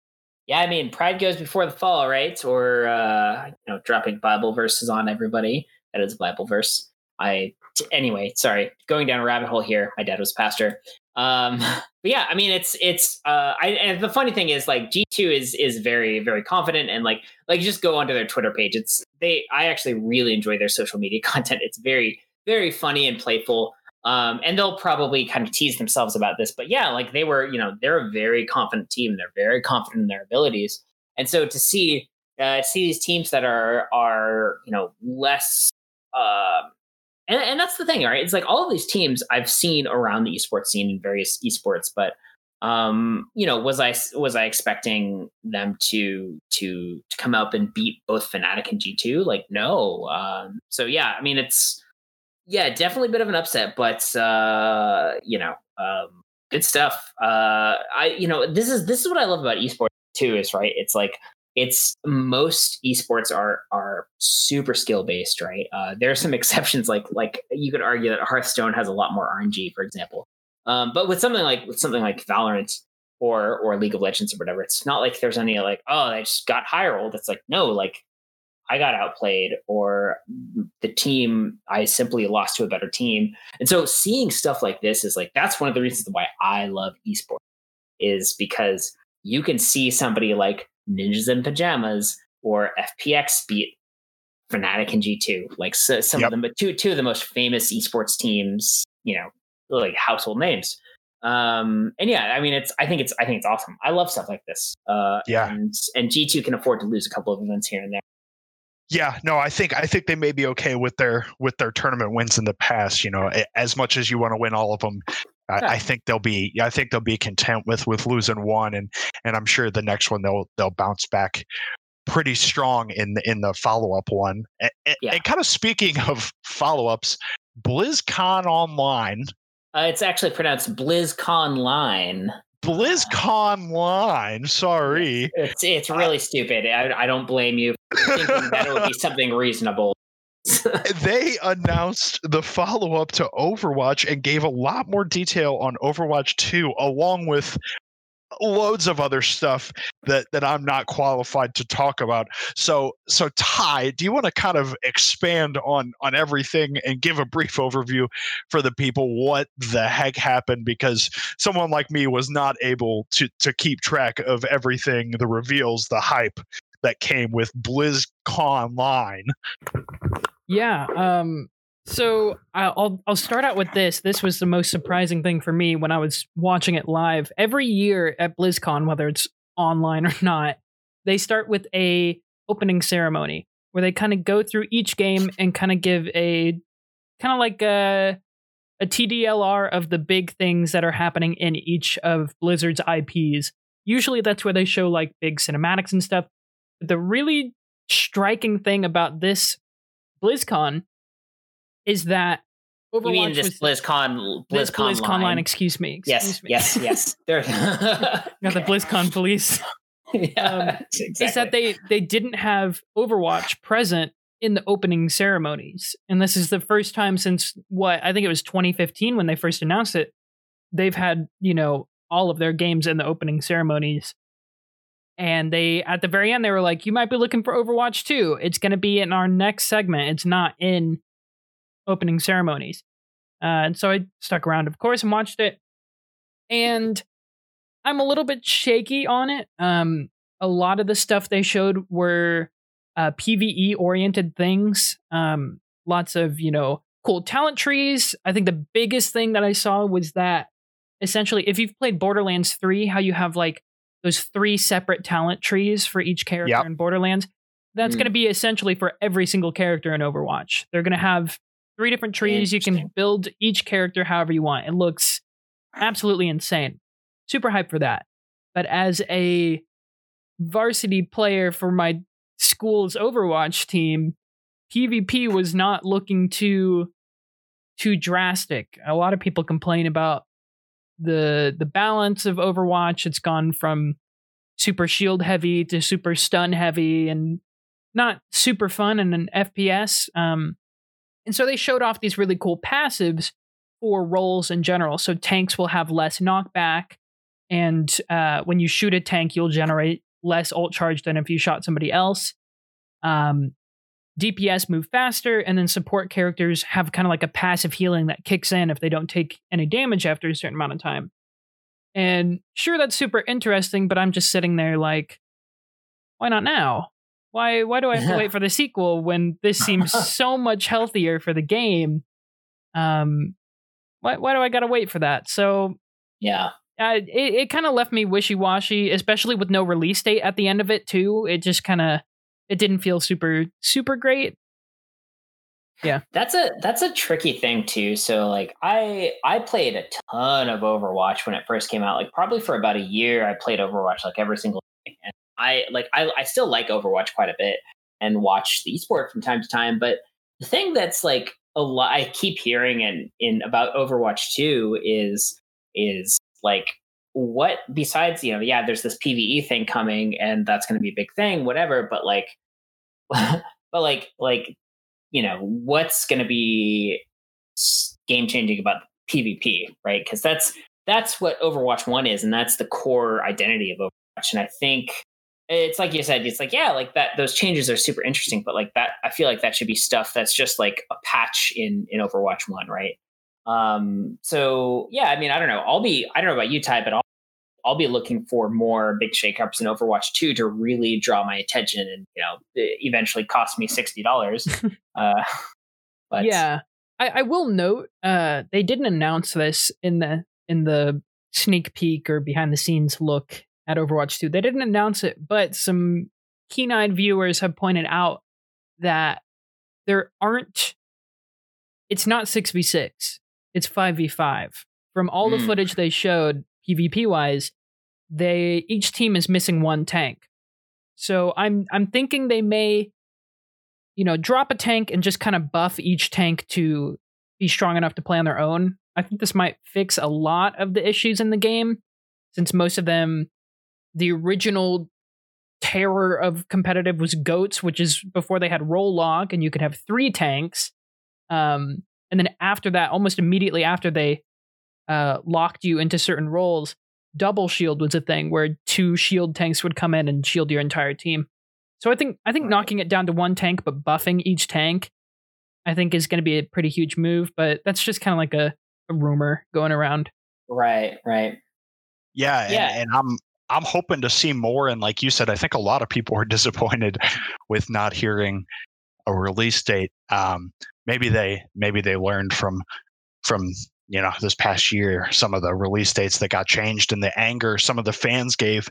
Yeah i mean pride goes before the fall right? Or uh you know dropping bible verses on everybody. That is a bible verse I anyway, sorry, going down a rabbit hole here. My dad was pastor. Um, but yeah, I mean, it's it's. Uh, I and the funny thing is, like, G two is is very very confident and like like just go onto their Twitter page. It's they. I actually really enjoy their social media content. It's very very funny and playful. Um, and they'll probably kind of tease themselves about this, but yeah, like they were, you know, they're a very confident team. They're very confident in their abilities, and so to see uh, see these teams that are are you know less uh, and, and that's the thing, right? It's like all of these teams I've seen around the esports scene in various esports, but um, you know, was I was I expecting them to to to come up and beat both Fnatic and G two? Like, no. Um, so yeah, I mean, it's yeah, definitely a bit of an upset, but uh, you know, um, good stuff. Uh, I you know, this is this is what I love about esports too. Is right? It's like it's most esports are are super skill based, right? Uh, there are some exceptions, like like you could argue that Hearthstone has a lot more RNG, for example. Um, but with something like with something like Valorant, or or League of Legends or whatever. It's not like there's any like, oh, I just got high rolled. It's like, no, like I got outplayed or the team I simply lost to a better team. And so seeing stuff like this is like that's one of the reasons why I love esports is because you can see somebody like Ninjas in Pajamas or FPX beat Fnatic and G2, like so, some yep. of them, but two two of the most famous esports teams, you know, like household names. Um, and yeah, I mean, it's I think it's I think it's awesome. I love stuff like this. Uh, yeah, and, and G two can afford to lose a couple of events here and there. Yeah, no, I think I think they may be okay with their with their tournament wins in the past. You know, as much as you want to win all of them, I, I, think they'll be I think they'll be content with with losing one, and and I'm sure the next one they'll they'll bounce back pretty strong in the in the follow up one. And, yeah. and kind of speaking of follow ups, BlizzCon Online. Uh, it's actually pronounced BlizzCon Line. BlizzCon Line. Sorry, it's it's really uh, stupid. I, I don't blame you thinking that it would be something reasonable. they announced the follow up to Overwatch and gave a lot more detail on Overwatch 2, along with loads of other stuff that that I'm not qualified to talk about. So so Ty, do you want to kind of expand on on everything and give a brief overview for the people what the heck happened because someone like me was not able to to keep track of everything, the reveals, the hype that came with BlizzCon Line. Yeah, um so I'll I'll start out with this. This was the most surprising thing for me when I was watching it live. Every year at BlizzCon, whether it's online or not, they start with a opening ceremony where they kind of go through each game and kind of give a kind of like a a TDLR of the big things that are happening in each of Blizzard's IPs. Usually that's where they show like big cinematics and stuff. But the really striking thing about this BlizzCon is that Overwatch you mean this was, BlizzCon, BlizzCon, BlizzCon line. line. Excuse me. Excuse yes, me. yes, yes. There. got the BlizzCon police. yeah, um, exactly. Is that they they didn't have Overwatch present in the opening ceremonies, and this is the first time since what I think it was 2015 when they first announced it. They've had you know all of their games in the opening ceremonies. And they, at the very end, they were like, "You might be looking for Overwatch 2. It's going to be in our next segment. It's not in opening ceremonies. Uh, and so I stuck around, of course, and watched it. And I'm a little bit shaky on it. Um, a lot of the stuff they showed were uh, PVE oriented things. Um, lots of, you know, cool talent trees. I think the biggest thing that I saw was that essentially, if you've played Borderlands 3, how you have like those three separate talent trees for each character yep. in Borderlands, that's mm. going to be essentially for every single character in Overwatch. They're going to have three different trees. You can build each character however you want. It looks absolutely insane. Super hyped for that. But as a varsity player for my school's Overwatch team, PvP was not looking too too drastic. A lot of people complain about the the balance of Overwatch. It's gone from super shield heavy to super stun heavy and not super fun in an FPS. Um, and so they showed off these really cool passives for roles in general. So tanks will have less knockback, and uh, when you shoot a tank, you'll generate less ult charge than if you shot somebody else. Um, DPS move faster, and then support characters have kind of like a passive healing that kicks in if they don't take any damage after a certain amount of time. And sure, that's super interesting, but I'm just sitting there like, why not now? Why why do I have to wait for the sequel when this seems so much healthier for the game? Um, why why do I gotta wait for that? So yeah, uh, it it kind of left me wishy washy, especially with no release date at the end of it too. It just kind of it didn't feel super super great. Yeah, that's a that's a tricky thing too. So like I I played a ton of Overwatch when it first came out. Like probably for about a year, I played Overwatch like every single day. And I like I, I still like Overwatch quite a bit and watch the esport from time to time. But the thing that's like a lot I keep hearing and in about Overwatch 2 is is like what besides, you know, yeah, there's this PvE thing coming and that's gonna be a big thing, whatever, but like but like like you know, what's gonna be game changing about PvP, right? Because that's that's what Overwatch One is, and that's the core identity of Overwatch. And I think it's like you said, it's like yeah, like that. Those changes are super interesting, but like that, I feel like that should be stuff that's just like a patch in in Overwatch One, right? Um, so yeah, I mean, I don't know. I'll be, I don't know about you, Ty, but I'll I'll be looking for more big shakeups in Overwatch 2 to really draw my attention and you know eventually cost me sixty dollars. uh, but yeah, I, I will note uh, they didn't announce this in the in the sneak peek or behind the scenes look at Overwatch 2. They didn't announce it, but some keen-eyed viewers have pointed out that there aren't it's not 6v6 it's 5v5 from all the mm. footage they showed pvp wise they each team is missing one tank. So i'm i'm thinking they may you know drop a tank and just kind of buff each tank to be strong enough to play on their own. I think this might fix a lot of the issues in the game since most of them the original terror of competitive was goats which is before they had role lock and you could have three tanks. Um and then after that, almost immediately after they uh, locked you into certain roles, double shield was a thing where two shield tanks would come in and shield your entire team. So I think I think knocking it down to one tank but buffing each tank, I think is going to be a pretty huge move. But that's just kind of like a, a rumor going around. Right, right. Yeah, yeah. And, and I'm I'm hoping to see more. And like you said, I think a lot of people are disappointed with not hearing a release date. Um, maybe they maybe they learned from from you know this past year some of the release dates that got changed and the anger some of the fans gave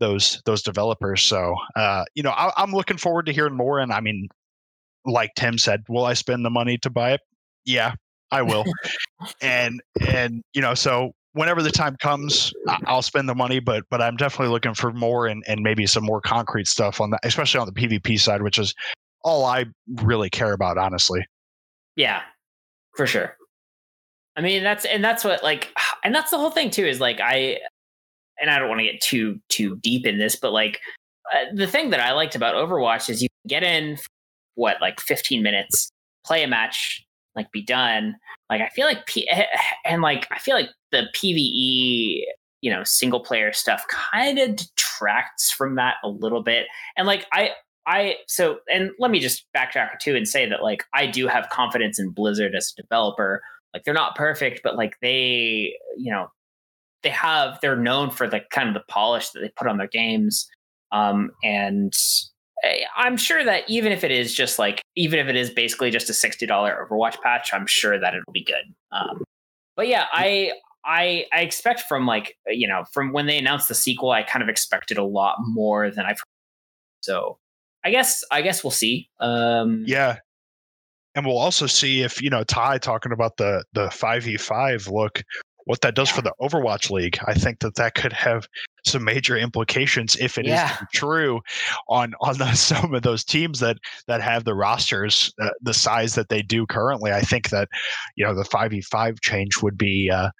those those developers. So uh, you know I, i'm looking forward to hearing more and i mean like tim said will i spend the money to buy it? Yeah i will. And and you know so whenever the time comes i'll spend the money but but i'm definitely looking for more and and maybe some more concrete stuff on that especially on the pvp side which is all i really care about honestly. Yeah, for sure. I mean, that's and that's what like, and that's the whole thing too. Is like I, and I don't want to get too too deep in this, but like uh, the thing that I liked about Overwatch is you get in what like 15 minutes, play a match, like be done. Like I feel like P- and like I feel like the PVE you know single player stuff kind of detracts from that a little bit and like i I so and let me just backtrack too and say that like I do have confidence in Blizzard as a developer. Like they're not perfect, but like they, you know, they have they're known for the kind of the polish that they put on their games. Um, and I'm sure that even if it is just like even if it is basically just a sixty dollar Overwatch patch, I'm sure that it'll be good. Um, but yeah, I I I expect from like you know from when they announced the sequel, I kind of expected a lot more than I've. Heard. So I guess I guess we'll see. Um, yeah, and we'll also see if you know Ty talking about the the five v five look, what that does yeah. for the Overwatch League. I think that that could have some major implications if it yeah. is true on on the, some of those teams that that have the rosters uh, the size that they do currently. I think that you know the five v five change would be. Uh,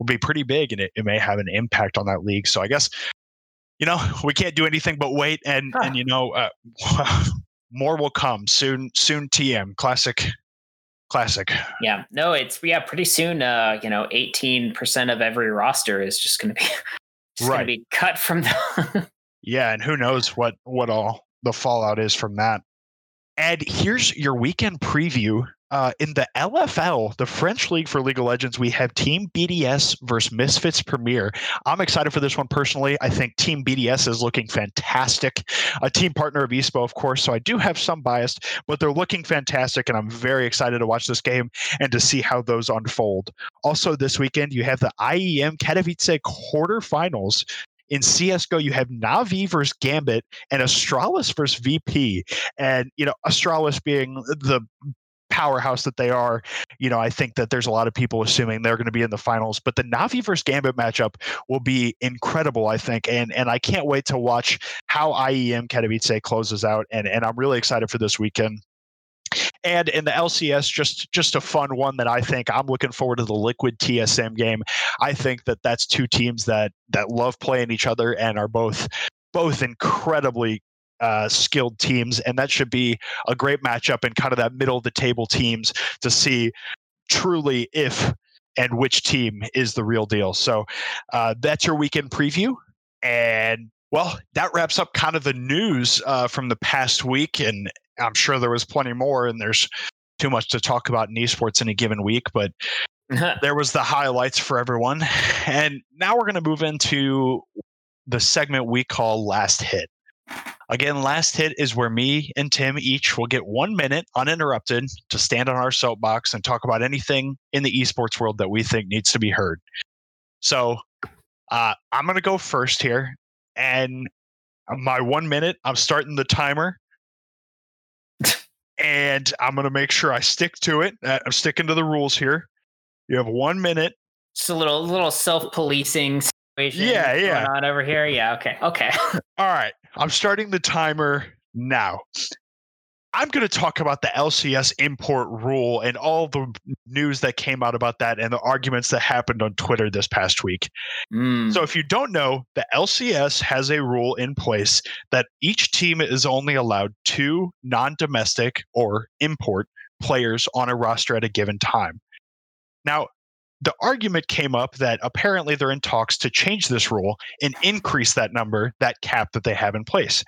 would be pretty big and it, it may have an impact on that league. So I guess you know, we can't do anything but wait, and huh. and you know, uh, more will come soon. Soon, TM classic, classic. Yeah, no, it's yeah, pretty soon. Uh, you know, eighteen percent of every roster is just going to be just right. going to be cut from the. yeah, and who knows what what all the fallout is from that. Ed, here's your weekend preview uh, in the LFL, the French League for League of Legends, we have Team BDS versus Misfits Premier. I'm excited for this one personally. I think Team BDS is looking fantastic. A team partner of ESPO, of course, so I do have some bias, but they're looking fantastic, and I'm very excited to watch this game and to see how those unfold. Also, this weekend, you have the IEM Katowice quarterfinals in CSGO, you have Navi versus Gambit and Astralis versus VP. And, you know, Astralis being the powerhouse that they are, you know, I think that there's a lot of people assuming they're going to be in the finals. But the Navi versus Gambit matchup will be incredible, I think, and and I can't wait to watch how IEM Katowice closes out, and and I'm really excited for this weekend. And in the LCS, just just a fun one that I think I'm looking forward to the Liquid TSM game. I think that that's two teams that that love playing each other and are both both incredibly uh, skilled teams, and that should be a great matchup in kind of that middle of the table teams to see truly if and which team is the real deal. So uh, that's your weekend preview. And well, that wraps up kind of the news uh, from the past week. And I'm sure there was plenty more, and there's too much to talk about in esports in a given week. But there was the highlights for everyone. And now we're going to move into the segment we call Last Hit. Again, last hit is where me and Tim each will get one minute uninterrupted to stand on our soapbox and talk about anything in the esports world that we think needs to be heard. So uh, I'm going to go first here. And my one minute, I'm starting the timer. and I'm going to make sure I stick to it. Uh, I'm sticking to the rules here. You have one minute. Just a little, little self policing yeah, yeah. on over here. Yeah, okay, okay. All right, I'm starting the timer now. I'm going to talk about the LCS import rule and all the news that came out about that and the arguments that happened on Twitter this past week. Mm. So, if you don't know, the LCS has a rule in place that each team is only allowed two non domestic or import players on a roster at a given time. Now, the argument came up that apparently they're in talks to change this rule and increase that number, that cap that they have in place.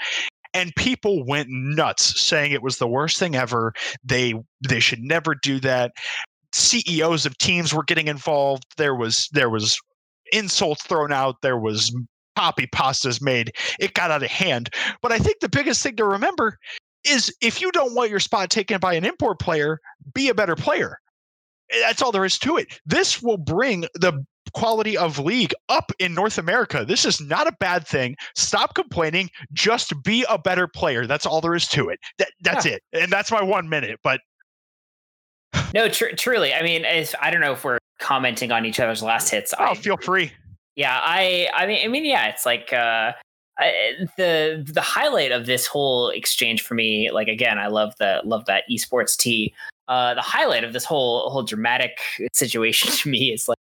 And people went nuts saying it was the worst thing ever. They they should never do that. CEOs of teams were getting involved. There was there was insults thrown out. There was poppy pastas made. It got out of hand. But I think the biggest thing to remember is if you don't want your spot taken by an import player, be a better player. That's all there is to it. This will bring the quality of league up in North America. This is not a bad thing. Stop complaining. Just be a better player. That's all there is to it. That, that's yeah. it. And that's my one minute. But no, tr- truly. I mean, I don't know if we're commenting on each other's last hits. Oh, I, feel free. Yeah, I. I mean, I mean, yeah. It's like uh, I, the the highlight of this whole exchange for me. Like again, I love the love that esports tea uh, the highlight of this whole whole dramatic situation to me is like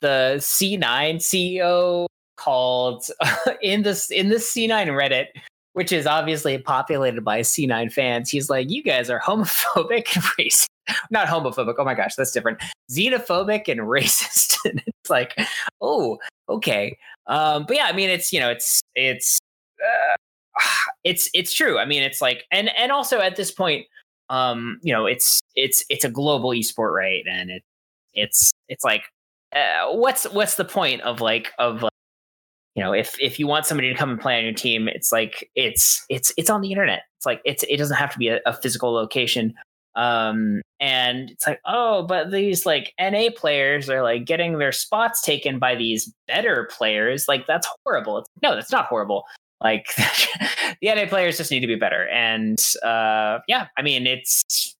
the C9 CEO called in this in this C9 Reddit, which is obviously populated by C9 fans. He's like, "You guys are homophobic and racist." Not homophobic. Oh my gosh, that's different. Xenophobic and racist. and it's like, oh, okay. Um, but yeah, I mean, it's you know, it's it's uh, it's it's true. I mean, it's like, and and also at this point, um, you know, it's it's it's a global esport, right? And it it's it's like, uh, what's what's the point of like of like, you know, if if you want somebody to come and play on your team, it's like it's it's it's on the internet. It's like it's it doesn't have to be a, a physical location. Um, and it's like, oh, but these like NA players are like getting their spots taken by these better players. Like that's horrible. It's, no, that's not horrible. Like the NA players just need to be better. And uh, yeah, I mean, it's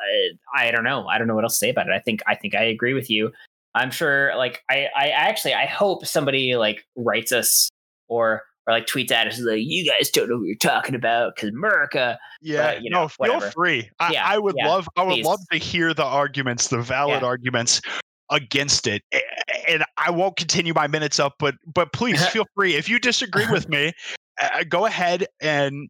I, I don't know. I don't know what else to say about it. I think I think I agree with you. I'm sure. Like I I actually I hope somebody like writes us or or like tweets at us like you guys don't know what you're talking about because America. Yeah, you know, no, feel free. I, yeah, I would yeah, love I would please. love to hear the arguments, the valid yeah. arguments against it and i won't continue my minutes up but but please feel free if you disagree with me uh, go ahead and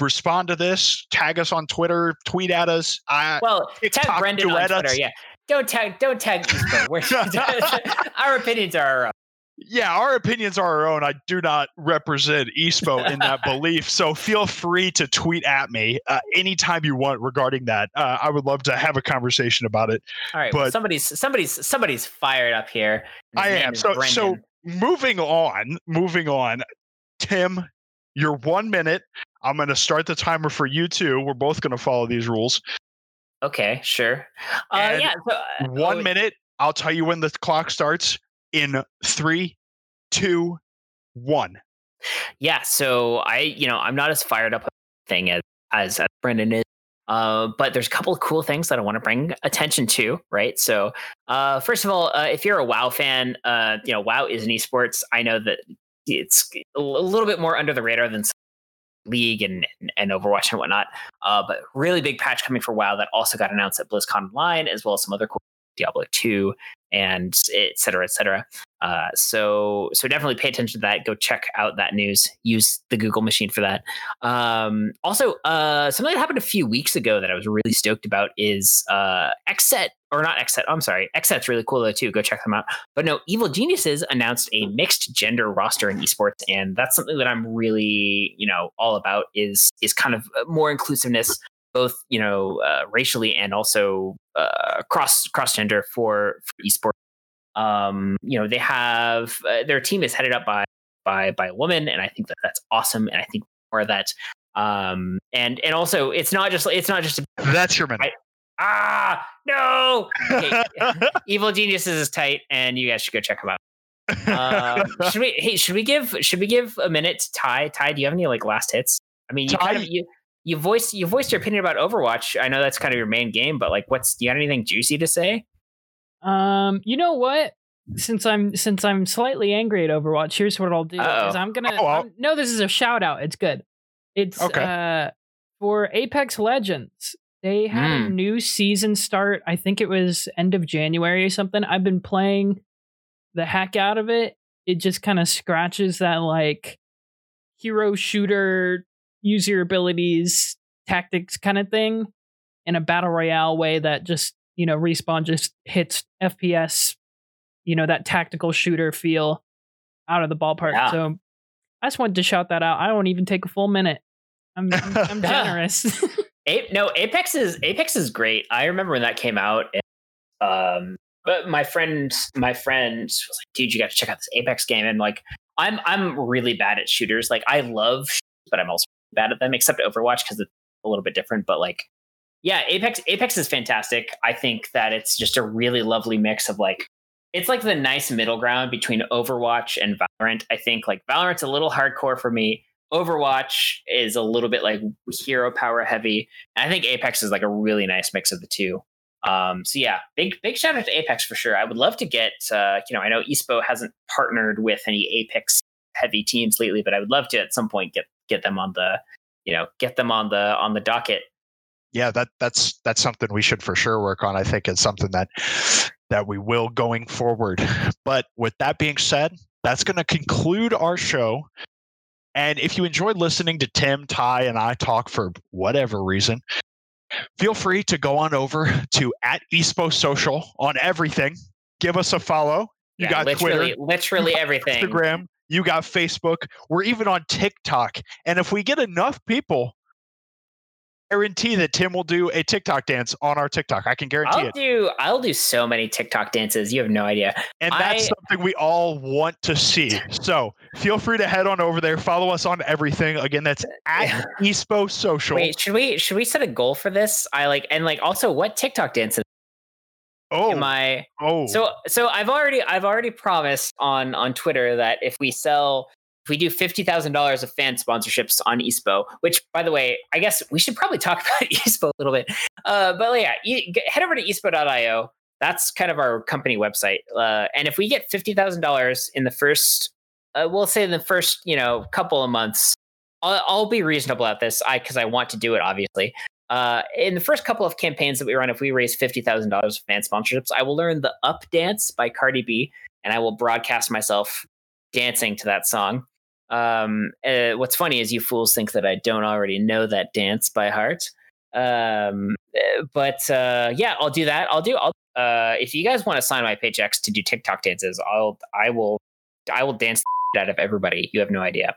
respond to this tag us on twitter tweet at us uh, well tag brendan on twitter us. yeah. Don't tag don't tag our opinions are our own yeah, our opinions are our own. I do not represent Espo in that belief. So feel free to tweet at me uh, anytime you want regarding that. Uh, I would love to have a conversation about it. All right, but well, somebody's somebody's somebody's fired up here. I am. So Brendan. so moving on, moving on. Tim, you're one minute. I'm going to start the timer for you too. We're both going to follow these rules. Okay, sure. Uh, yeah. So, uh, one oh, minute. I'll tell you when the clock starts in three, two, one. Yeah. So I, you know, I'm not as fired up thing as as, as Brendan is. Uh, but there's a couple of cool things that I want to bring attention to, right? So, uh, first of all, uh, if you're a WoW fan, uh, you know WoW is an esports. I know that it's a little bit more under the radar than League and and Overwatch and whatnot. Uh, but really big patch coming for WoW that also got announced at BlizzCon Online, as well as some other cool Diablo 2 and et cetera, et cetera. Uh, so so definitely pay attention to that. Go check out that news. Use the Google machine for that. Um, also, uh, something that happened a few weeks ago that I was really stoked about is uh, Xset or not Xset. I'm sorry, Xset's really cool though too. Go check them out. But no, Evil Geniuses announced a mixed gender roster in esports, and that's something that I'm really you know all about. Is is kind of more inclusiveness both you know uh, racially and also uh, cross cross gender for, for esports um, you know, they have uh, their team is headed up by by by a woman, and I think that that's awesome. And I think more of that. Um, and and also, it's not just it's not just a, that's your minute. I, ah, no. Okay. Evil Geniuses is tight, and you guys should go check them out. Um, should we? Hey, should we give? Should we give a minute to Ty? Ty, do you have any like last hits? I mean, you Ty, kind of you you voiced you voiced your opinion about Overwatch. I know that's kind of your main game, but like, what's do you have anything juicy to say? Um, you know what? Since I'm since I'm slightly angry at Overwatch, here's what I'll do. Is I'm gonna oh, I'm, no, this is a shout out. It's good. It's okay. uh for Apex Legends. They had mm. a hmm. new season start. I think it was end of January or something. I've been playing the heck out of it. It just kind of scratches that like hero shooter, use your abilities, tactics kind of thing in a battle royale way that just you know, respawn just hits FPS, you know, that tactical shooter feel out of the ballpark. Yeah. So I just wanted to shout that out. I won't even take a full minute. I'm I'm, I'm generous. No, Apex is Apex is great. I remember when that came out. And, um, but my friend, my friend was like, "Dude, you got to check out this Apex game." And like, I'm I'm really bad at shooters. Like, I love, but I'm also bad at them. Except Overwatch because it's a little bit different. But like, yeah, Apex Apex is fantastic. I think that it's just a really lovely mix of like it's like the nice middle ground between Overwatch and Valorant. I think like Valorant's a little hardcore for me. Overwatch is a little bit like hero power heavy. And I think Apex is like a really nice mix of the two. Um, so yeah, big big shout out to Apex for sure. I would love to get uh, you know I know Espo hasn't partnered with any Apex heavy teams lately, but I would love to at some point get get them on the you know get them on the on the docket yeah, that that's that's something we should for sure work on. I think it's something that that we will going forward. But with that being said, that's going to conclude our show. And if you enjoyed listening to Tim, Ty, and I talk for whatever reason, feel free to go on over to at Espo Social on everything. Give us a follow. You yeah, got literally, Twitter, literally everything. Instagram. You got Facebook. We're even on TikTok. And if we get enough people guarantee that Tim will do a TikTok dance on our TikTok. I can guarantee I'll it. Do, I'll do so many TikTok dances. You have no idea. And that's I, something we all want to see. So feel free to head on over there. Follow us on everything. Again, that's uh, at Espo Social. Wait, should we should we set a goal for this? I like and like also what TikTok dances Oh, am I? Oh, so so I've already I've already promised on on Twitter that if we sell if we do $50,000 of fan sponsorships on Espo, which by the way, I guess we should probably talk about Espo a little bit. Uh, but yeah, head over to espo.io. That's kind of our company website. Uh, and if we get $50,000 in the first, uh, we'll say in the first, you know, couple of months, I'll, I'll be reasonable at this I because I want to do it, obviously. Uh, in the first couple of campaigns that we run, if we raise $50,000 of fan sponsorships, I will learn the Up Dance by Cardi B and I will broadcast myself dancing to that song. Um, uh, what's funny is you fools think that I don't already know that dance by heart. Um, uh, but uh, yeah, I'll do that. I'll do. I'll uh, if you guys want to sign my paychecks to do TikTok dances, I'll I will I will dance out of everybody. You have no idea.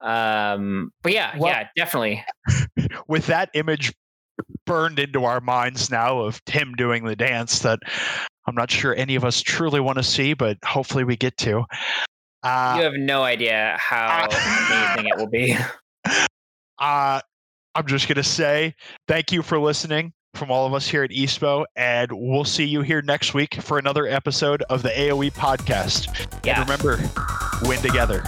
Um, but yeah, well, yeah, definitely. With that image burned into our minds now of Tim doing the dance that I'm not sure any of us truly want to see, but hopefully we get to. Uh, you have no idea how amazing it will be. Uh, I'm just going to say thank you for listening from all of us here at Espo, and we'll see you here next week for another episode of the AOE podcast. Yeah. And remember, win together.